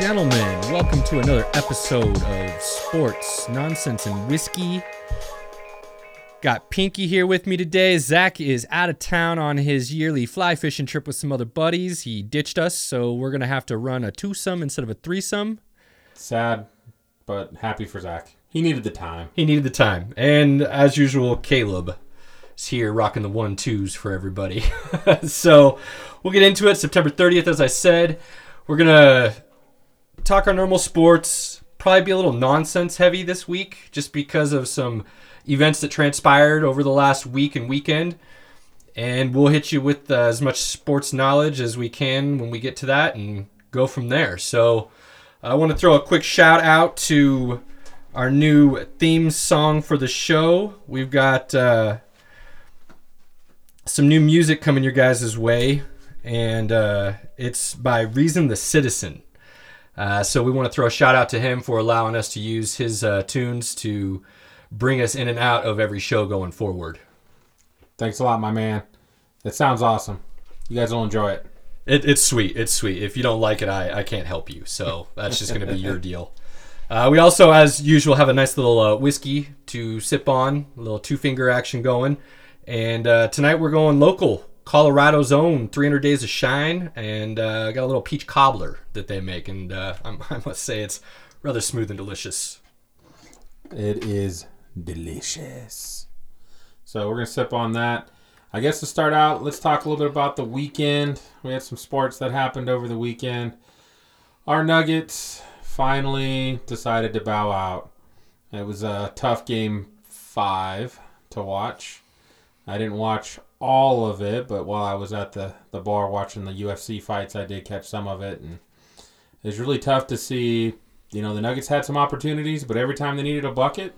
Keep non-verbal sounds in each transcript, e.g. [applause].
gentlemen, welcome to another episode of Sports Nonsense and Whiskey. Got Pinky here with me today. Zach is out of town on his yearly fly fishing trip with some other buddies. He ditched us, so we're gonna have to run a twosome instead of a threesome. Sad, but happy for Zach. He needed the time. He needed the time, and as usual, Caleb is here rocking the one twos for everybody. [laughs] so we'll get into it. September 30th, as I said, we're gonna talk our normal sports. Probably be a little nonsense heavy this week, just because of some events that transpired over the last week and weekend. And we'll hit you with uh, as much sports knowledge as we can when we get to that and go from there. So I want to throw a quick shout out to our new theme song for the show. We've got uh, some new music coming your guys' way, and uh, it's by Reason the Citizen. Uh, so we want to throw a shout out to him for allowing us to use his uh, tunes to bring us in and out of every show going forward. Thanks a lot, my man. It sounds awesome. You guys will enjoy it. It, it's sweet. It's sweet. If you don't like it, I, I can't help you. So that's just going to be your [laughs] deal. Uh, we also, as usual, have a nice little uh, whiskey to sip on, a little two finger action going. And uh, tonight we're going local, Colorado's own 300 Days of Shine, and uh, got a little peach cobbler that they make. And uh, [laughs] I must say, it's rather smooth and delicious. It is delicious. So we're gonna sip on that. I guess to start out, let's talk a little bit about the weekend. We had some sports that happened over the weekend. Our Nuggets finally decided to bow out. It was a tough game five to watch. I didn't watch all of it, but while I was at the, the bar watching the UFC fights, I did catch some of it. And it was really tough to see. You know, the Nuggets had some opportunities, but every time they needed a bucket,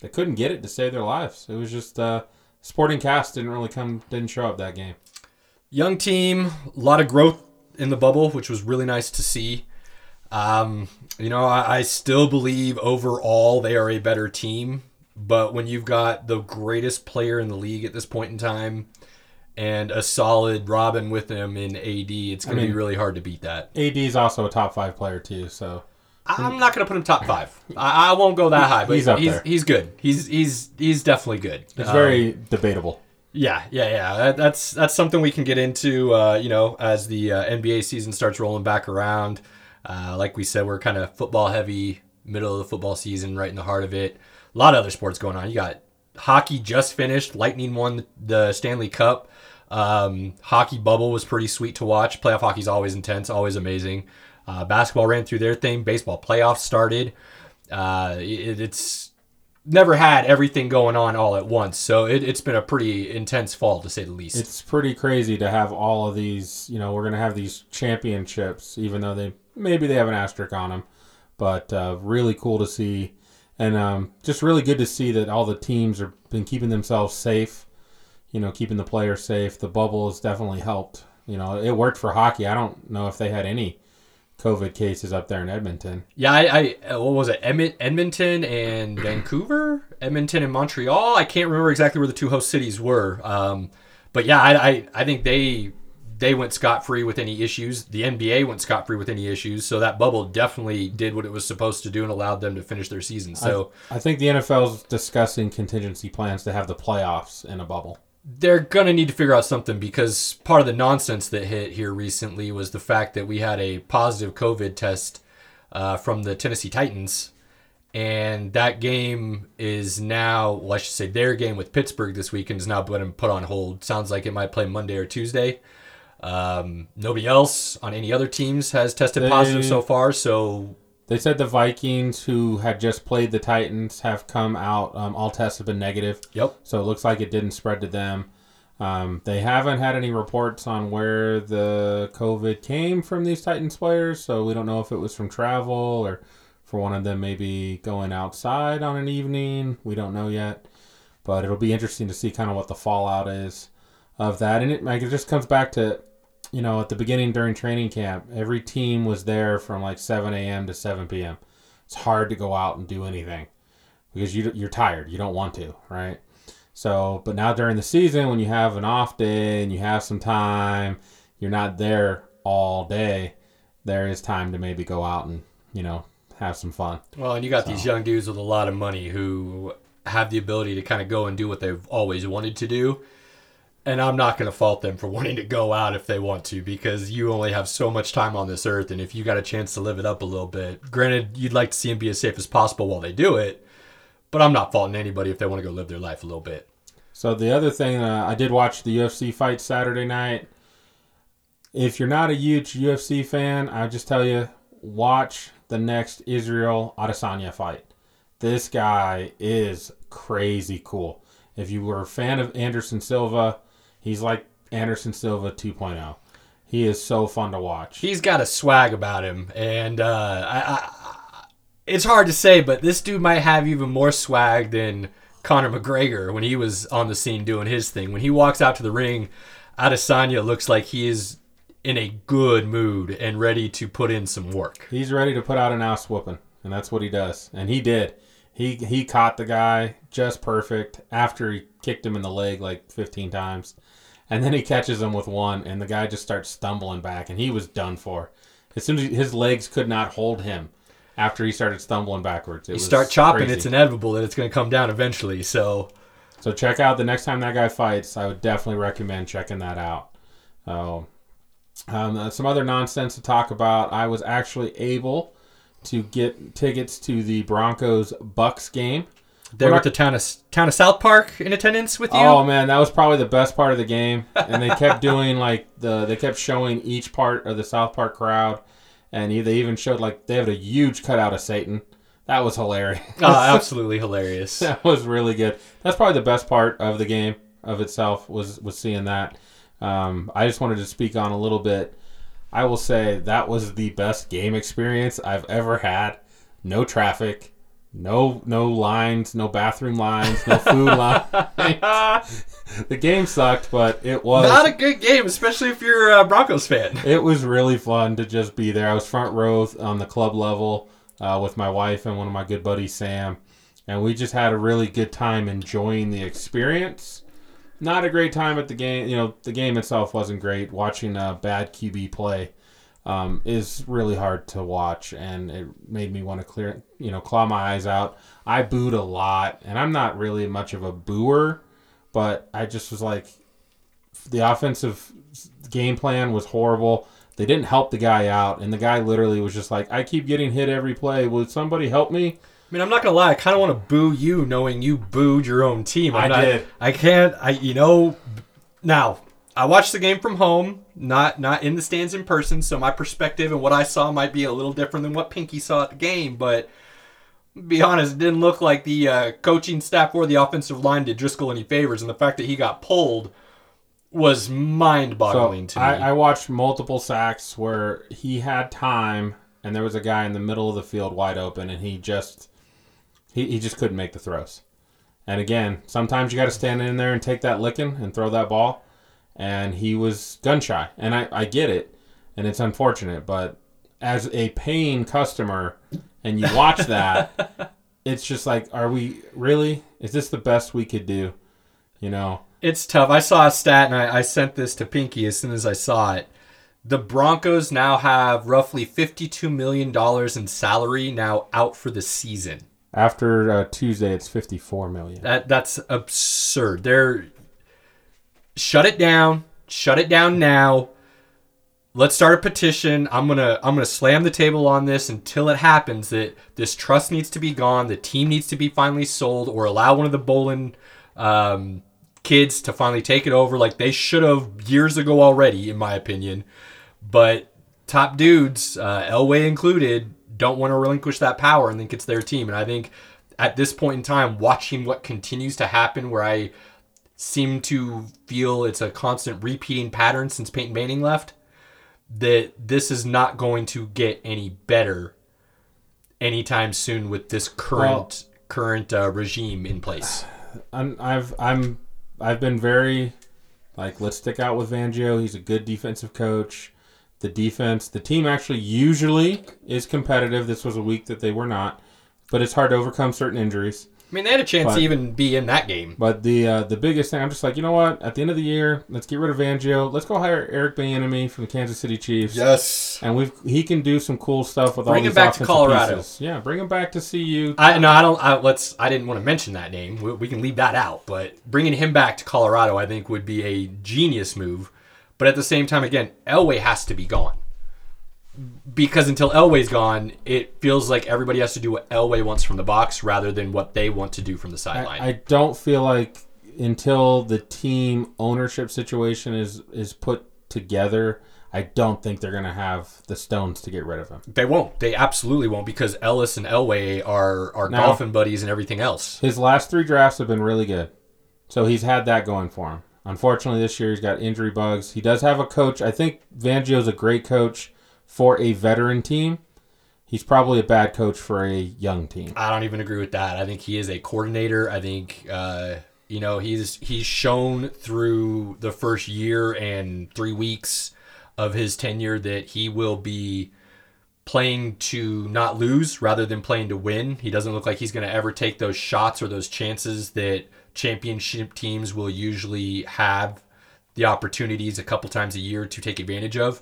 they couldn't get it to save their lives. It was just uh, sporting cast didn't really come, didn't show up that game. Young team, a lot of growth in the bubble, which was really nice to see. Um, you know, I, I still believe overall they are a better team, but when you've got the greatest player in the league at this point in time and a solid Robin with him in AD, it's going to mean- be really hard to beat that. AD is also a top five player too, so I'm not going to put him top five. I, I won't go that high, but He's he's up he's, there. he's good. He's he's he's definitely good. it's Um, very debatable. Yeah, yeah, yeah. That, that's that's something we can get into. Uh, you know, as the uh, NBA season starts rolling back around. Uh, like we said, we're kind of football heavy, middle of the football season, right in the heart of it. A lot of other sports going on. You got hockey just finished. Lightning won the Stanley Cup. Um, hockey bubble was pretty sweet to watch. Playoff hockey's always intense, always amazing. Uh, basketball ran through their thing. Baseball playoffs started. Uh, it, it's never had everything going on all at once. So it, it's been a pretty intense fall to say the least. It's pretty crazy to have all of these. You know, we're gonna have these championships, even though they maybe they have an asterisk on them, but uh, really cool to see, and um, just really good to see that all the teams are been keeping themselves safe. You know, keeping the players safe. The bubble has definitely helped. You know, it worked for hockey. I don't know if they had any COVID cases up there in Edmonton. yeah, I, I what was it? Edmont, Edmonton and Vancouver, Edmonton and Montreal. I can't remember exactly where the two host cities were. Um, but yeah, I, I, I think they they went scot free with any issues. The NBA went scot free with any issues. So that bubble definitely did what it was supposed to do and allowed them to finish their season. So I think the NFL's discussing contingency plans to have the playoffs in a bubble. They're gonna need to figure out something because part of the nonsense that hit here recently was the fact that we had a positive COVID test uh, from the Tennessee Titans, and that game is now, well, I should say their game with Pittsburgh this weekend is now been put on hold. Sounds like it might play Monday or Tuesday. Um, nobody else on any other teams has tested They- positive so far, so They said the Vikings, who had just played the Titans, have come out. Um, all tests have been negative, yep. so it looks like it didn't spread to them. Um, they haven't had any reports on where the COVID came from these Titans players, so we don't know if it was from travel or for one of them maybe going outside on an evening. We don't know yet, but it'll be interesting to see kind of what the fallout is of that. And it, like, it just comes back to you know, at the beginning during training camp, every team was there from like 7 a.m. to 7 p.m. It's hard to go out and do anything because you, you're tired. You don't want to, right? So, but now during the season, when you have an off day and you have some time, you're not there all day. there is time to maybe go out and you know have some fun. Well, and you got these young dudes with a lot of money who have the ability to kind of go and do what they've always wanted to do. And I'm not going to fault them for [laughs] wanting to go out if they want to because you only have so much time on this earth. And if you got a chance to live it up a little bit, granted, you'd like to see them be as safe as possible while they do it. But I'm not faulting anybody if they want to go live their life a little bit. So the other thing, uh, I did watch the UFC fight Saturday night. If you're not a huge UFC fan, I just tell you, watch the next Israel Adesanya fight. This guy is crazy cool. If you were a fan of Anderson Silva, he's like Anderson Silva 2.0. He is so fun to watch. He's got a swag about him, and uh, I, I, it's hard to say, but this dude might have even more swag than Conor McGregor when he was on the scene doing his thing. When he walks out to the ring, Adesanya looks like he is in a good mood and ready to put in some work. He's ready to put out an ass whooping, and that's what he does. And he did. He he caught the guy just perfect after he kicked him in the leg like 15 times. And then he catches him with one, and the guy just starts stumbling back, and he was done for. As soon as he, his legs could not hold him after he started stumbling backwards, it You start chopping, crazy. it's inevitable that it's going to come down eventually. So So check out the next time that guy fights. I would definitely recommend checking that out. So, um, uh, some other nonsense to talk about. I was actually able to get tickets to the Broncos Bucks game. They're We're with the town of town of South Park in attendance with you. Oh man, that was probably the best part of the game. And they kept doing [laughs] like the they kept showing each part of the South Park crowd, and they even showed like they had a huge cutout of Satan. That was hilarious. [laughs] Oh, [laughs] absolutely hilarious. that was really good. That's probably the best part of the game of itself was was seeing that. Um, I just wanted to speak on a little bit. I will say that was the best game experience I've ever had. No traffic, no no lines, no bathroom lines, no food [laughs] lines. [laughs] the game sucked, but it was Not a good game, especially if you're a Broncos fan. [laughs] it was really fun to just be there. I was front row on the club level uh, with my wife and one of my good buddies, Sam, and we just had a really good time enjoying the experience. Not a great time at the game. You know, the game itself wasn't great. Watching a bad QB play um, is really hard to watch, and it made me want to clear, you know, claw my eyes out. I booed a lot, and I'm not really much of a booer, but I just was like, the offensive game plan was horrible. They didn't help the guy out, and the guy literally was just like, "I keep getting hit every play. Would somebody help me?" I mean, I'm not gonna lie. I kind of want to boo you, knowing you booed your own team. I'm I not- did. I can't. I you know. Now I watched the game from home, not not in the stands in person. So my perspective and what I saw might be a little different than what Pinky saw at the game. But be honest, it didn't look like the uh, coaching staff or the offensive line did Driscoll any favors, and the fact that he got pulled was mind-boggling So to me. I, I watched multiple sacks where he had time, and there was a guy in the middle of the field wide open, and he just he, he just couldn't make the throws. And again, sometimes you got to stand in there and take that licking and throw that ball. And he was gun shy, and I, I get it, and it's unfortunate, but as a paying customer, and you watch [laughs] that, it's just like, are we really? Is this the best we could do? You know, It's tough. I saw a stat and I, I sent this to Pinky as soon as I saw it. The Broncos now have roughly $52 million in salary now out for the season. after uh, Tuesday, it's fifty-four million. That That's absurd. They're. Shut it down. Shut it down now. Let's start a petition. I'm gonna I'm gonna slam the table on this until it happens that this trust needs to be gone. The team needs to be finally sold, or allow one of the Bowlen um, kids to finally take it over, like they should have years ago already, in my opinion. But top dudes, uh, Elway included, don't want to relinquish that power and think it's their team. And I think at this point in time, watching what continues to happen, where I seem to feel it's a constant repeating pattern since Peyton Manning left, that this is not going to get any better anytime soon with this current current uh, regime in place. I'm, I've I'm I've been very like let's stick out with Fangio. He's a good defensive coach. The defense, the team actually usually is competitive. This was a week that they were not, but it's hard to overcome certain injuries. I mean, they had a chance But- to even be in that game. But the uh, the biggest thing, I'm just like, you know what? At the end of the year, let's get rid of Fangio. Let's go hire Eric Bieniemy from the Kansas City Chiefs. Yes. And we've he can do some cool stuff with all Bring him these back to Colorado. pieces. Yeah, bring him back to CU. I no, I don't. I, let's. I didn't want to mention that name. We, we can leave that out. But bringing him back to Colorado, I think, would be a genius move. But at the same time, again, Elway has to be gone because until Elway's gone, it feels like everybody has to do what Elway wants from the box rather than what they want to do from the sideline. I, I don't feel like until the team ownership situation is is put together, I don't think they're gonna have the stones to get rid of him. they won't. They absolutely won't because Ellis and Elway are are Now- golfing buddies and everything else. His last three drafts have been really good, so he's had that going for him. Unfortunately, this year he's got injury bugs. He does have a coach. I think Fangio's a great coach for a veteran team. He's probably a bad coach for a young team. I don't even agree with that. I think he is a coordinator. I think uh, you know he's he's shown through the first year and three weeks of his tenure that he will be playing to not lose rather than playing to win. He doesn't look like he's going to ever take those shots or those chances that championship teams will usually have the opportunities a couple times a year to take advantage of.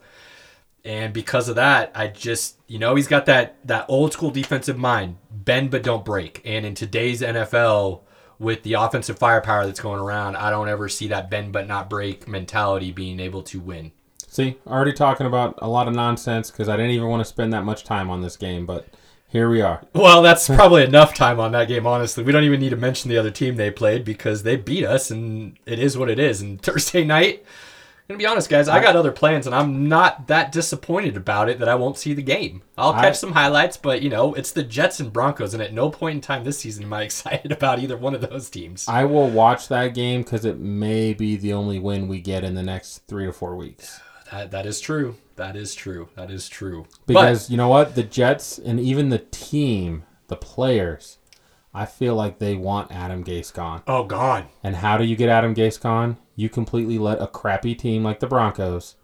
And because of that, I just you know he's got that that old school defensive mind, bend but don't break. And in today's NFL, with the offensive firepower that's going around, I don't ever see that bend but not break mentality being able to win. See, already talking about a lot of nonsense because I didn't even want to spend that much time on this game, but here we are. [laughs] Well, that's probably enough time on that game. Honestly, we don't even need to mention the other team they played because they beat us, and it is what it is. And [laughs] Thursday night, gonna be honest, guys, I got other plans, and I'm not that disappointed about it that I won't see the game. I'll I- catch some highlights, but you know, it's the Jets and Broncos, and at no point in time this season am I [laughs] excited about either one of those teams. I will watch that game because it may be the only win we get in the next three to four weeks. [sighs] That, that is true. That is true. That is true. Because you know what? The Jets and even the team, the players, I feel like they want Adam Gase gone. oh gone. And how do you get Adam Gase gone? You completely let a crappy team like the Broncos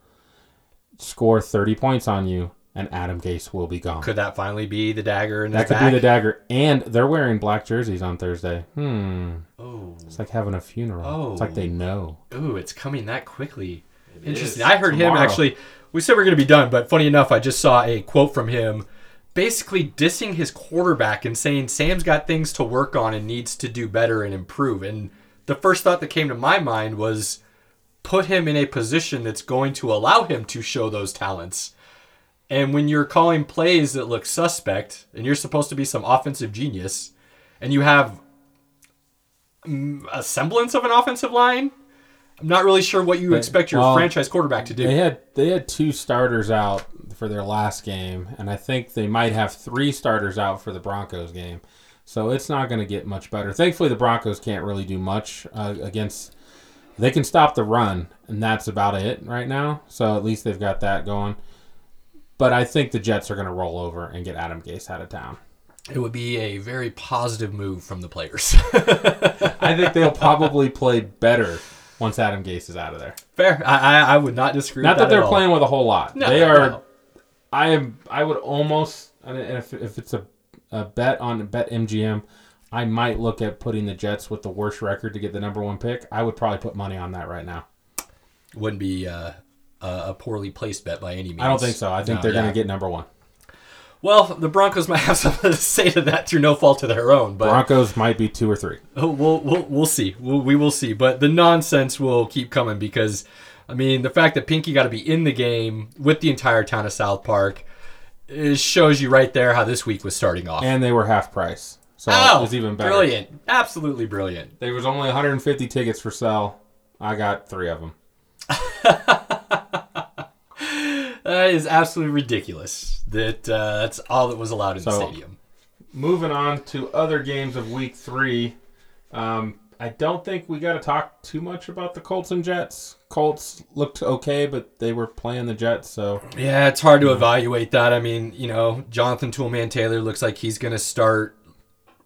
score 30 points on you, and Adam Gase will be gone. could that finally be the dagger in that could back? be the dagger. And they're wearing black jerseys on Thursday. Hmm. oh, It's like having a funeral. Oh. It's like Oh. they know. ooh, it's coming that quickly. is. Interesting. I heard him actually. We said we are going to be done, but funny enough, I just saw a quote from him basically dissing his quarterback and saying Sam's got things to work on and needs to do better and improve. And the first thought that came to my mind was put him in a position that's going to allow him to show those talents. And when you're calling plays that look suspect and you're supposed to be some offensive genius and you have mm, a semblance of an offensive line, I'm not really sure what you expect your well, franchise quarterback to do. They had they had two starters out for their last game, and I think they might have three starters out for the Broncos game. So it's not going to get much better. Thankfully, the Broncos can't really do much uh, against. They can stop the run, and that's about it right now. So at least they've got that going. But I think the Jets are going to roll over and get Adam Gase out of town. It would be a very positive move from the players. [laughs] I think they'll probably play better once Adam Gase is out of there. Fair. I, I, I would not disagree. Not with that at they're playing with a whole lot. No, they are. no. I am. I would almost. And if, if it's a, a bet on bet MGM, I might look at putting the Jets with the worst record to get the number one pick. I would probably put money on that right now. Wouldn't be uh, a poorly placed bet by any means. I don't think so. I think No, they're yeah. going to get number one. Well, the Broncos might have [laughs] something to say to that through no fault of their own, but Broncos might be two or three. Oh, we'll, we'll, we'll see. We'll, we will see. But the nonsense will keep coming because, I mean, the fact that Pinky got to be in the game with the entire town of South Park it shows you right there how this week was starting off. And they were half price, so oh, it was even better. brilliant! Absolutely brilliant. There was only 150 tickets for sale. I got three of them. [laughs] That is absolutely ridiculous. That uh, that's all that was allowed in the stadium. Moving on to other games of Week Three. Um, I don't think we got to talk too much about the Colts and Jets. Colts looked okay, but they were playing the Jets, so Yeah, it's hard to evaluate that. I mean, you know, Jonathan Toolman Taylor looks like he's going to start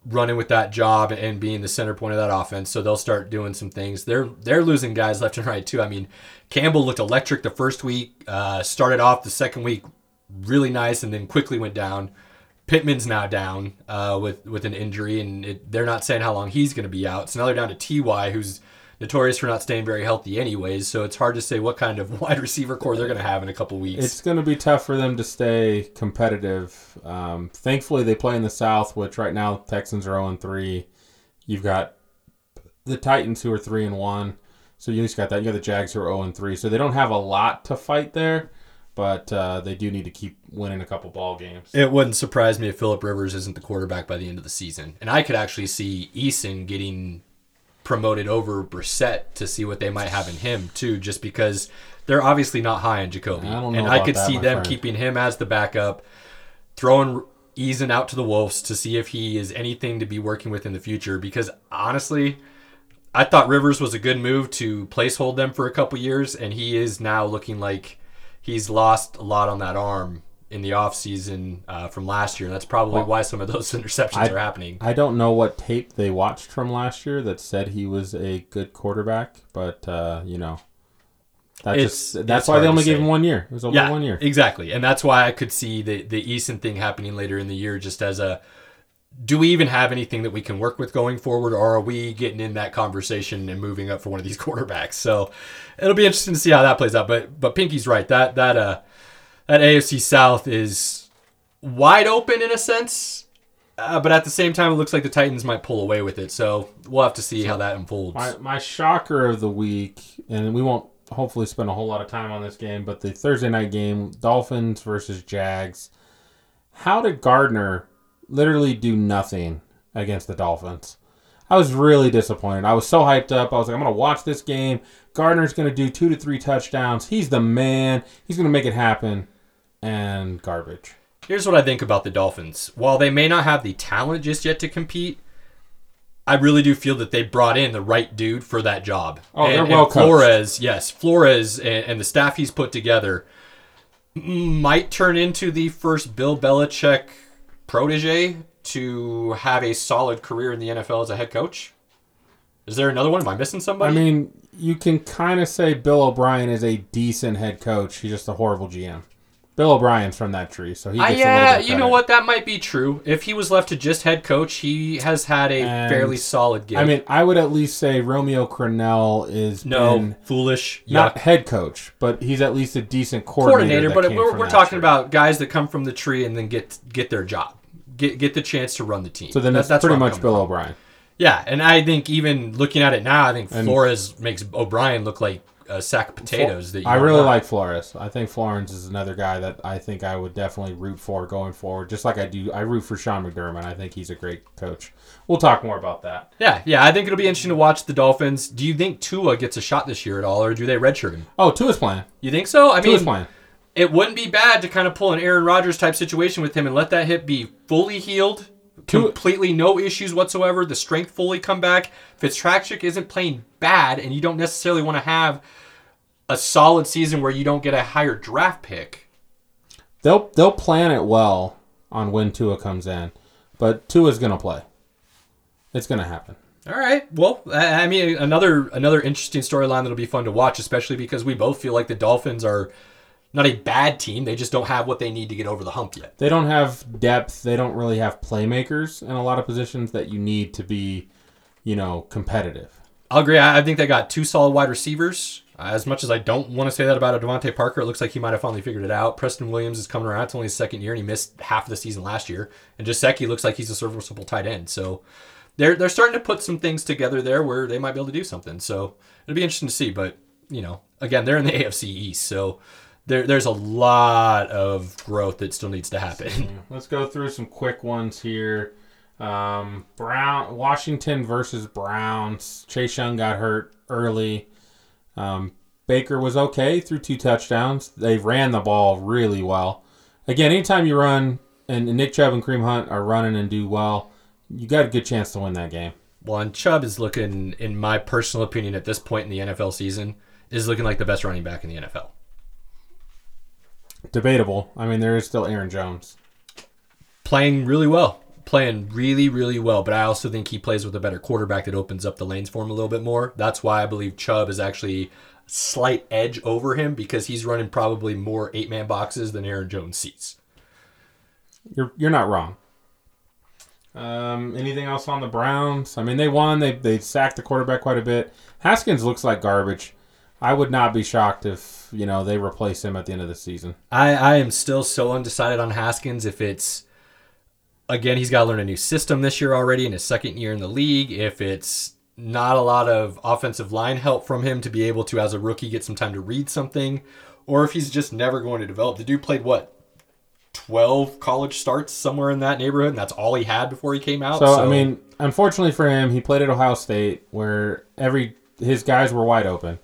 running with that job and being the center point of that offense. So they'll start doing some things. They're they're losing guys left and right too. I mean, Campbell looked electric the first week. Uh, started off the second week really nice, and then quickly went down. Pittman's now down uh, with with an injury, and it, they're not saying how long he's going to be out. So now they're down to Ty, who's notorious for not staying very healthy, anyways. So it's hard to say what kind of [laughs] wide receiver core they're going to have in a couple weeks. It's going to be tough for them to stay competitive. Um, thankfully, they play in the South, which right now Texans are zero and three. You've got the Titans who are three and one, so you least got that. You got the Jags who are zero and three, so they don't have a lot to fight there, but uh, they do need to keep winning a couple ball games. It wouldn't surprise me if Philip Rivers isn't the quarterback by the end of the season, and I could actually see Eason getting promoted over Brissett to see what they might have in him too, just because they're obviously not high on Jacoby, I don't know and I could that, see them friend. keeping him as the backup, throwing Eason out to the Wolves to see if he is anything to be working with in the future. Because honestly, I thought Rivers was a good move to placehold them for a couple years, and he is now looking like he's lost a lot on that arm in the offseason uh, from last year. And that's probably why some of those [laughs] interceptions I- are happening. I don't know what tape they watched from last year that said he was a good quarterback, but uh, you know, that It's- just that's why they only gave him one year. It was only yeah, one year. exactly, and that's why I could see the the Eason thing happening later in the year, just as a. Do we even have anything that we can work with going forward, or are we getting in that conversation and moving up for one of these [laughs] quarterbacks? So it'll be interesting to see how that plays out. But but Pinky's right that that uh that AFC South is wide open in a sense, uh, but at the same time, it looks like the Titans might pull away with it. So we'll have to see how that unfolds. My my shocker of the week, and we won't hopefully spend a whole lot of time on this game, but the Thursday night game, Dolphins versus Jags. How did Gardner literally do nothing against the Dolphins? I was really disappointed. I was so hyped up. I was like, I'm gonna watch this game. Gardner's gonna do two to three touchdowns. He's the man. He's gonna make it happen. And garbage. Here's what I think about the Dolphins. While they may not have the talent just yet to compete, I really do feel that they brought in the right dude for that job. Oh, and, they're well coached. Flores, yes, Flores and, and the staff he's put together might turn into the first Bill Belichick protege to have a solid career in the NFL as a head coach. Is there another one? Am I missing somebody? I mean, you can kind of say Bill O'Brien is a decent head coach. He's just a horrible GM. Bill O'Brien's from that tree, so he Uh, gets a yeah, you know what? That might be true. If he was left to just head coach, he has had a And- fairly solid gig. I mean, I would at least say Romeo Crennel is no, been foolish. not yuck. head coach, but he's at least a decent coordinator. coordinator, but we're, we're talking tree. about guys that come from the tree and then get get their job, get get the chance to run the team. So then That- that's, pretty much Bill from. O'Brien. Yeah, and I think even looking at it now, I think And- Flores makes O'Brien look like a sack of potatoes. That you I really like Flores. I think Florence is another guy that I think I would definitely root for going forward. Just like I do, I root for Sean McDermott. I think he's a great coach. We'll talk more about that. Yeah, yeah. I think it'll be interesting to watch the Dolphins. Do you think Tua gets a shot this year at all, or do they redshirt him? Oh, Tua's playing. You think so? I Tua's mean, playing. it wouldn't be bad to kind of pull an Aaron Rodgers type situation with him and let that hip be fully healed, completely no issues whatsoever, the strength fully come back. Fitzpatrick isn't playing bad, and you don't necessarily want to have a solid season where you don't get a higher draft pick. They'll they'll plan it well on when Tua comes in, but Tua's gonna play. It's gonna happen. All right. Well, I I mean, another another interesting storyline that'll be fun to watch, especially because we both feel like the Dolphins are not a bad team. They just don't have what they need to get over the hump yet. They don't have depth. They don't really have playmakers in a lot of positions that you need to be, you know, competitive. I'll agree. I think they got two solid wide receivers. As much as I don't want to say that about a DeVante Parker, it looks like he might have finally figured it out. Preston Williams is coming around. It's only his second year, and he missed half of the season last year. And Gesicki looks like he's a serviceable tight end. So they're they're starting to put some things together there where they might be able to do something. So it'll be interesting to see. But you know, again, they're in the [laughs] AFC East, so there there's a lot of growth that still needs to happen. Let's go through some quick ones here. Um, Brown, Washington versus Browns. Chase Young got hurt early. Um, Baker was okay through two touchdowns. They ran the ball really well. Again, anytime you run and Nick Chubb and Kareem Hunt are running and do well, you got a good chance to win that game. Well, and Chubb is looking, in my personal opinion, at this point in the NFL season, is looking like the best running back in the NFL. Debatable. I mean, there is still Aaron Jones. Playing really well. Playing really, really well. But I also think he plays with a better quarterback that opens up the lanes for him a little bit more. That's why I believe Chubb is actually slight edge over him because he's running probably more eight man boxes than Aaron Jones sees. You're you're not wrong. Um, anything else on the Browns? I mean, they won. They they sacked the quarterback quite a bit. Haskins looks like garbage. I would not be shocked if you know they replace him at the end of the season. I, I am still so undecided on Haskins if it's again he's got to learn a new system this year already in his second year in the league if it's not a lot of offensive line help from him to be able to as a rookie get some time to read something or if he's just never going to develop the dude played what 12 college starts somewhere in that neighborhood and that's all he had before he came out So, I mean, unfortunately for him, he played at Ohio State where every his guys were wide open.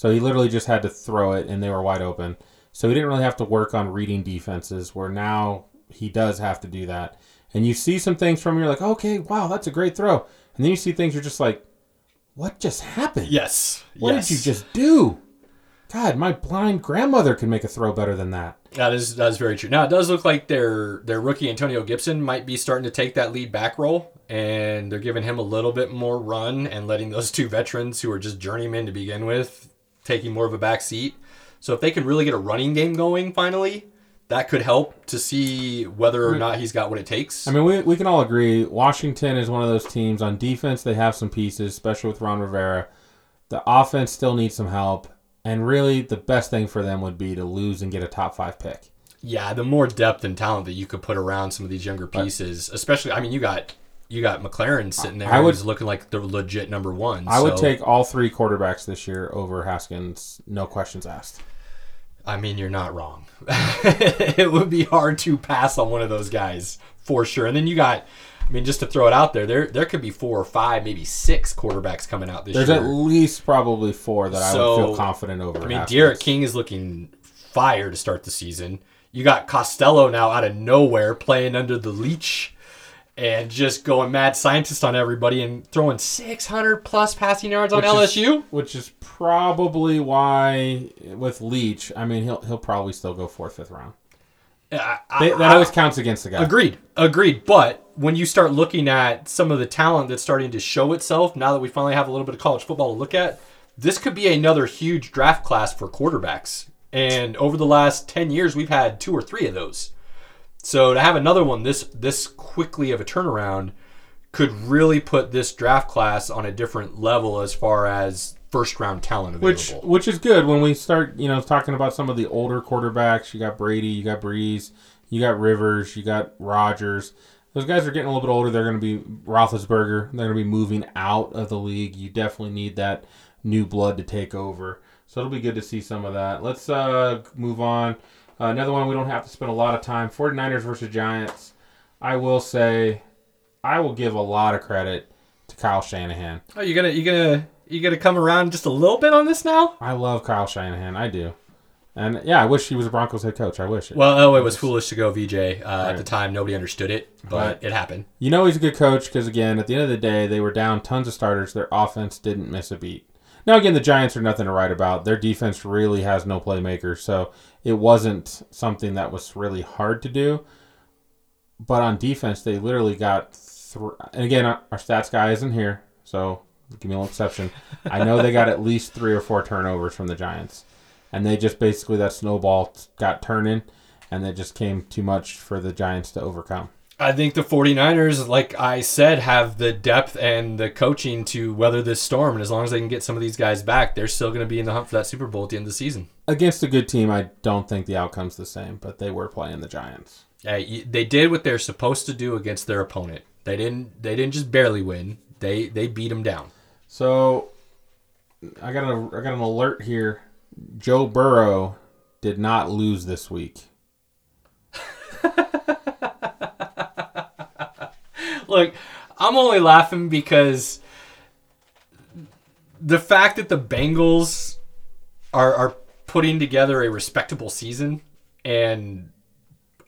So he literally just had to throw it and they were wide open. So he didn't really have to work on reading defenses where now he does have to do that. And you see some things from him, you're like, okay, wow, that's a great throw. And then you see things you're just like, what just happened? yes What yes. did you just do? God, my blind grandmother can make a throw better than that. That is that is very true. Now it does look like their their rookie Antonio Gibson might be starting to take that lead back role, and they're giving him a little bit more run and letting those two veterans who are just journeymen to begin with taking more of a back seat. So if they can really get a running game going finally, that could help to see whether or not he's got what it takes. I mean, we, we can all agree Washington is one of those teams. On defense, they have some pieces, especially with Ron Rivera. The offense still needs some help. And really, the best thing for them would be to lose and get a top five pick. yeah, the more depth and talent that you could put around some of these younger pieces, especially I mean you got you got McLaurin sitting there I would- who's looking like the legit number one. I would take all three quarterbacks this year over Haskins, no questions asked. I mean, you're not wrong. [laughs] it would be hard to pass on one of those guys for sure. And then you got, I mean, just to throw it out there, there there could be four or five, maybe six quarterbacks coming out this There's year. There's at least probably four that I would feel confident over. I mean, Haskins. D'Eriq King is looking fire to start the season. You got Costello now out of nowhere playing under the Leach and just going mad scientist on everybody and throwing 600 plus passing yards on Which is- LSU. which is probably why with Leach, I mean, he'll he'll probably still go fourth, fifth round. I- They, I- that always counts against the guy. Agreed. Agreed. But when you start looking at some of the talent that's starting to show itself now that we finally have a little bit of college football to look at, this could be another huge draft class for quarterbacks. And over the last 10 years, we've had two or three of those. So to have another one this this quickly of a turnaround could really put this draft class on a different level as far as first round talent Which available. which is good when we start, you know, talking about some of the older quarterbacks. You got Brady, you got Brees, you got Rivers, you got Rodgers. Those guys are getting a little bit older. They're going to be Roethlisberger. They're going to be moving out of the league. You definitely need that new blood to take over. So it'll be good to see some of that. Let's uh, move on. Uh, another one we don't have to spend a lot of time. 49ers versus Giants. I will say, I will give a lot of credit to Kyle Shanahan. oh, you're gonna you're gonna you're gonna come around just a little bit on this now? I love Kyle Shanahan. I do. And yeah, I wish he was a Broncos head coach. I wish it. Well, oh, it was foolish to go VJ. Uh, At the time, nobody understood it, but Right. it happened. you know he's a good coach because again, at the end of the day, they were down tons of starters. Their offense didn't miss a beat. Now again, the Giants are nothing to write about. Their defense really has no playmakers, so it wasn't something that was really hard to do. But on defense, they literally got. Th- and again, our our stats guy isn't here, so give me a little exception. I know they got at [laughs] least three or four turnovers from the Giants, and they just basically that snowball got turning, and it just came too much for the Giants to overcome. I think the 49ers, like I said, have the depth and the coaching to weather this storm. And as long as they can get some of these guys back, they're still going to be in the hunt for that Super Bowl at the end of the season. Against a good team, I don't think the outcome's the same, but they were playing the Giants. Uh, y- they did what they're supposed to do against their opponent. They didn't. They didn't just barely win. They they beat them down. So I got a I got an alert here. Joe Burrow did not lose this week. [laughs] Look, I'm only laughing because the fact that the Bengals are are putting together a respectable season and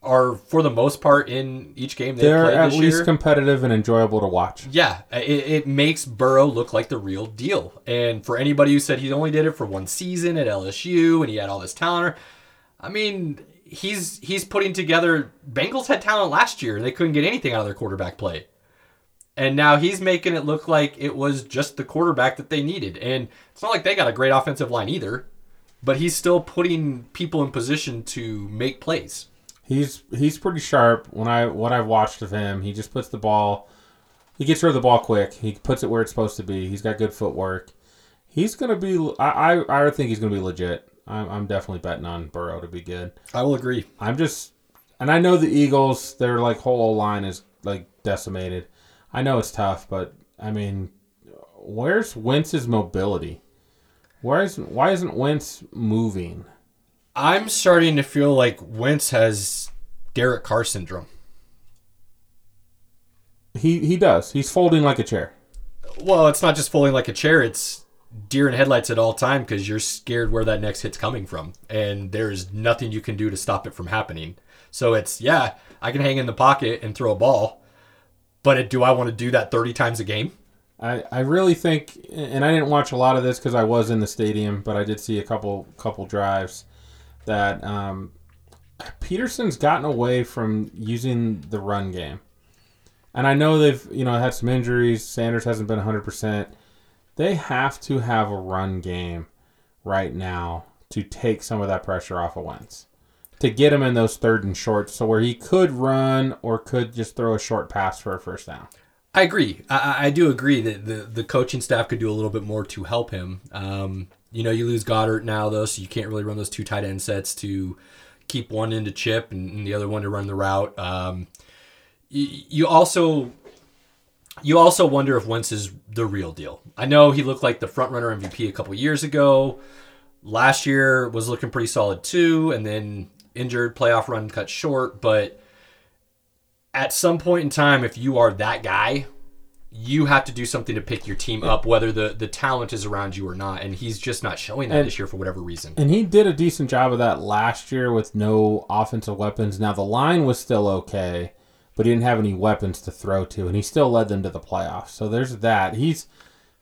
are for the most part in each game they They're play at least year. competitive and enjoyable to watch. yeah, it, it makes Burrow look like the real deal. And for anybody who said he only did it for one season at LSU and he had all this talent, I mean, he's he's putting together. Bengals had talent last year; they couldn't get anything out of their quarterback play, and now he's making it look like it was just the quarterback that they needed. And it's not like they got a great offensive line either, but he's still putting people in position to make plays. He's he's pretty sharp. When I what I've watched of him, he just puts the ball. He gets rid of the ball quick. He puts it where it's supposed to be. He's got good footwork. He's gonna be. I I, I think he's gonna be legit. I'm, I'm definitely betting on Burrow to be good. I will agree. I'm just, and I know the Eagles. Their like whole line is like decimated. I know it's tough, but I mean, where's Wentz's mobility? Why isn't why isn't Wentz moving? I'm starting to feel like Wentz has Derek Carr syndrome. He he does. He's folding like a chair. Well, it's not just folding like a chair. It's deer in headlights at all time because you're scared where that next hit's coming from, and there's nothing you can do to stop it from happening. So it's yeah, I can hang in the pocket and throw a ball, but it, do I want to do that 30 times a game? I, I really think, and I didn't watch a lot of this because I was in the stadium, but I did see a couple couple drives that um, Pederson's gotten away from using the run game. And I know they've you know had some injuries. Sanders hasn't been 100%. They have to have a run game right now to take some of that pressure off of Wentz. To get him in those third and shorts so where he could run or could just throw a short pass for a first down. I agree. I, I do agree that the, the coaching staff could do a little bit more to help him. Um, you know, you lose Goedert now, though, so you can't really run those two tight end sets to keep one into chip and, and the other one to run the route. Um, you, you also you also wonder if Wentz is the real deal. I know he looked like the front runner MVP a couple years ago. Last year was looking pretty solid too, and then injured playoff run cut short. But at some point in time, if you are that guy, you have to do something to pick your team up, whether the, the talent is around you or not. And he's just not showing that And- this year for whatever reason. And he did a decent job of that last year with no offensive weapons. Now the line was still okay, but he didn't have any weapons to throw to, and he still led them to the playoffs. So there's that. He's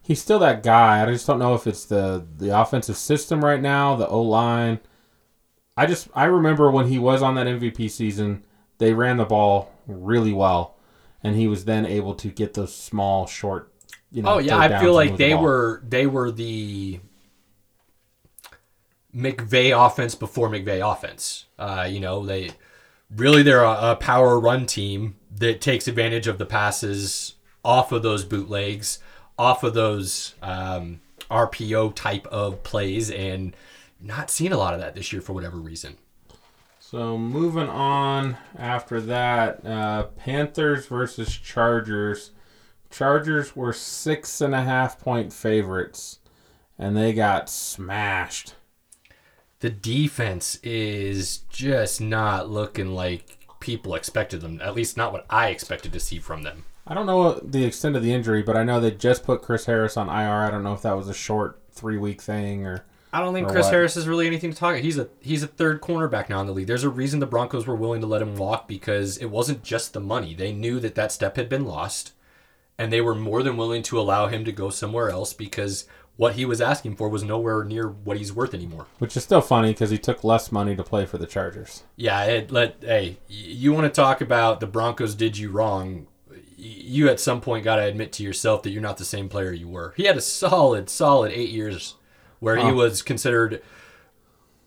he's still that guy. I just don't know if it's the the offensive system right now, the O line. I just I remember when he was on that MVP season, they ran the ball really well, and he was then able to get those small, short. You know, Oh yeah, I feel like move the they were they were the McVay offense before McVay offense. Uh, you know, they really they're a, a power run team that takes advantage of the passes off of those bootlegs, off of those um, RPO type of plays, and not seeing a lot of that this year for whatever reason. So moving on after that, uh, Panthers versus Chargers. Chargers were six and a half point favorites, and they got smashed. The defense is just not looking like people expected them. At least not what I expected to see from them. I don't know the extent of the injury, but I know they just put Chris Harris on IR. I don't know if that was a short three week thing or. I don't think Chris what? Harris is really anything to talk. He's a he's a third cornerback now in the league. There's a reason the Broncos were willing to let him walk because it wasn't just the money. They knew that that step had been lost, and they were more than willing to allow him to go somewhere else because what he was asking for was nowhere near what he's worth anymore. Which is still funny because he took less money to play for the Chargers. Yeah, it let hey, you want to talk about the Broncos did you wrong? You at some point got to admit to yourself that you're not the same player you were. He had a solid, solid eight years where he was considered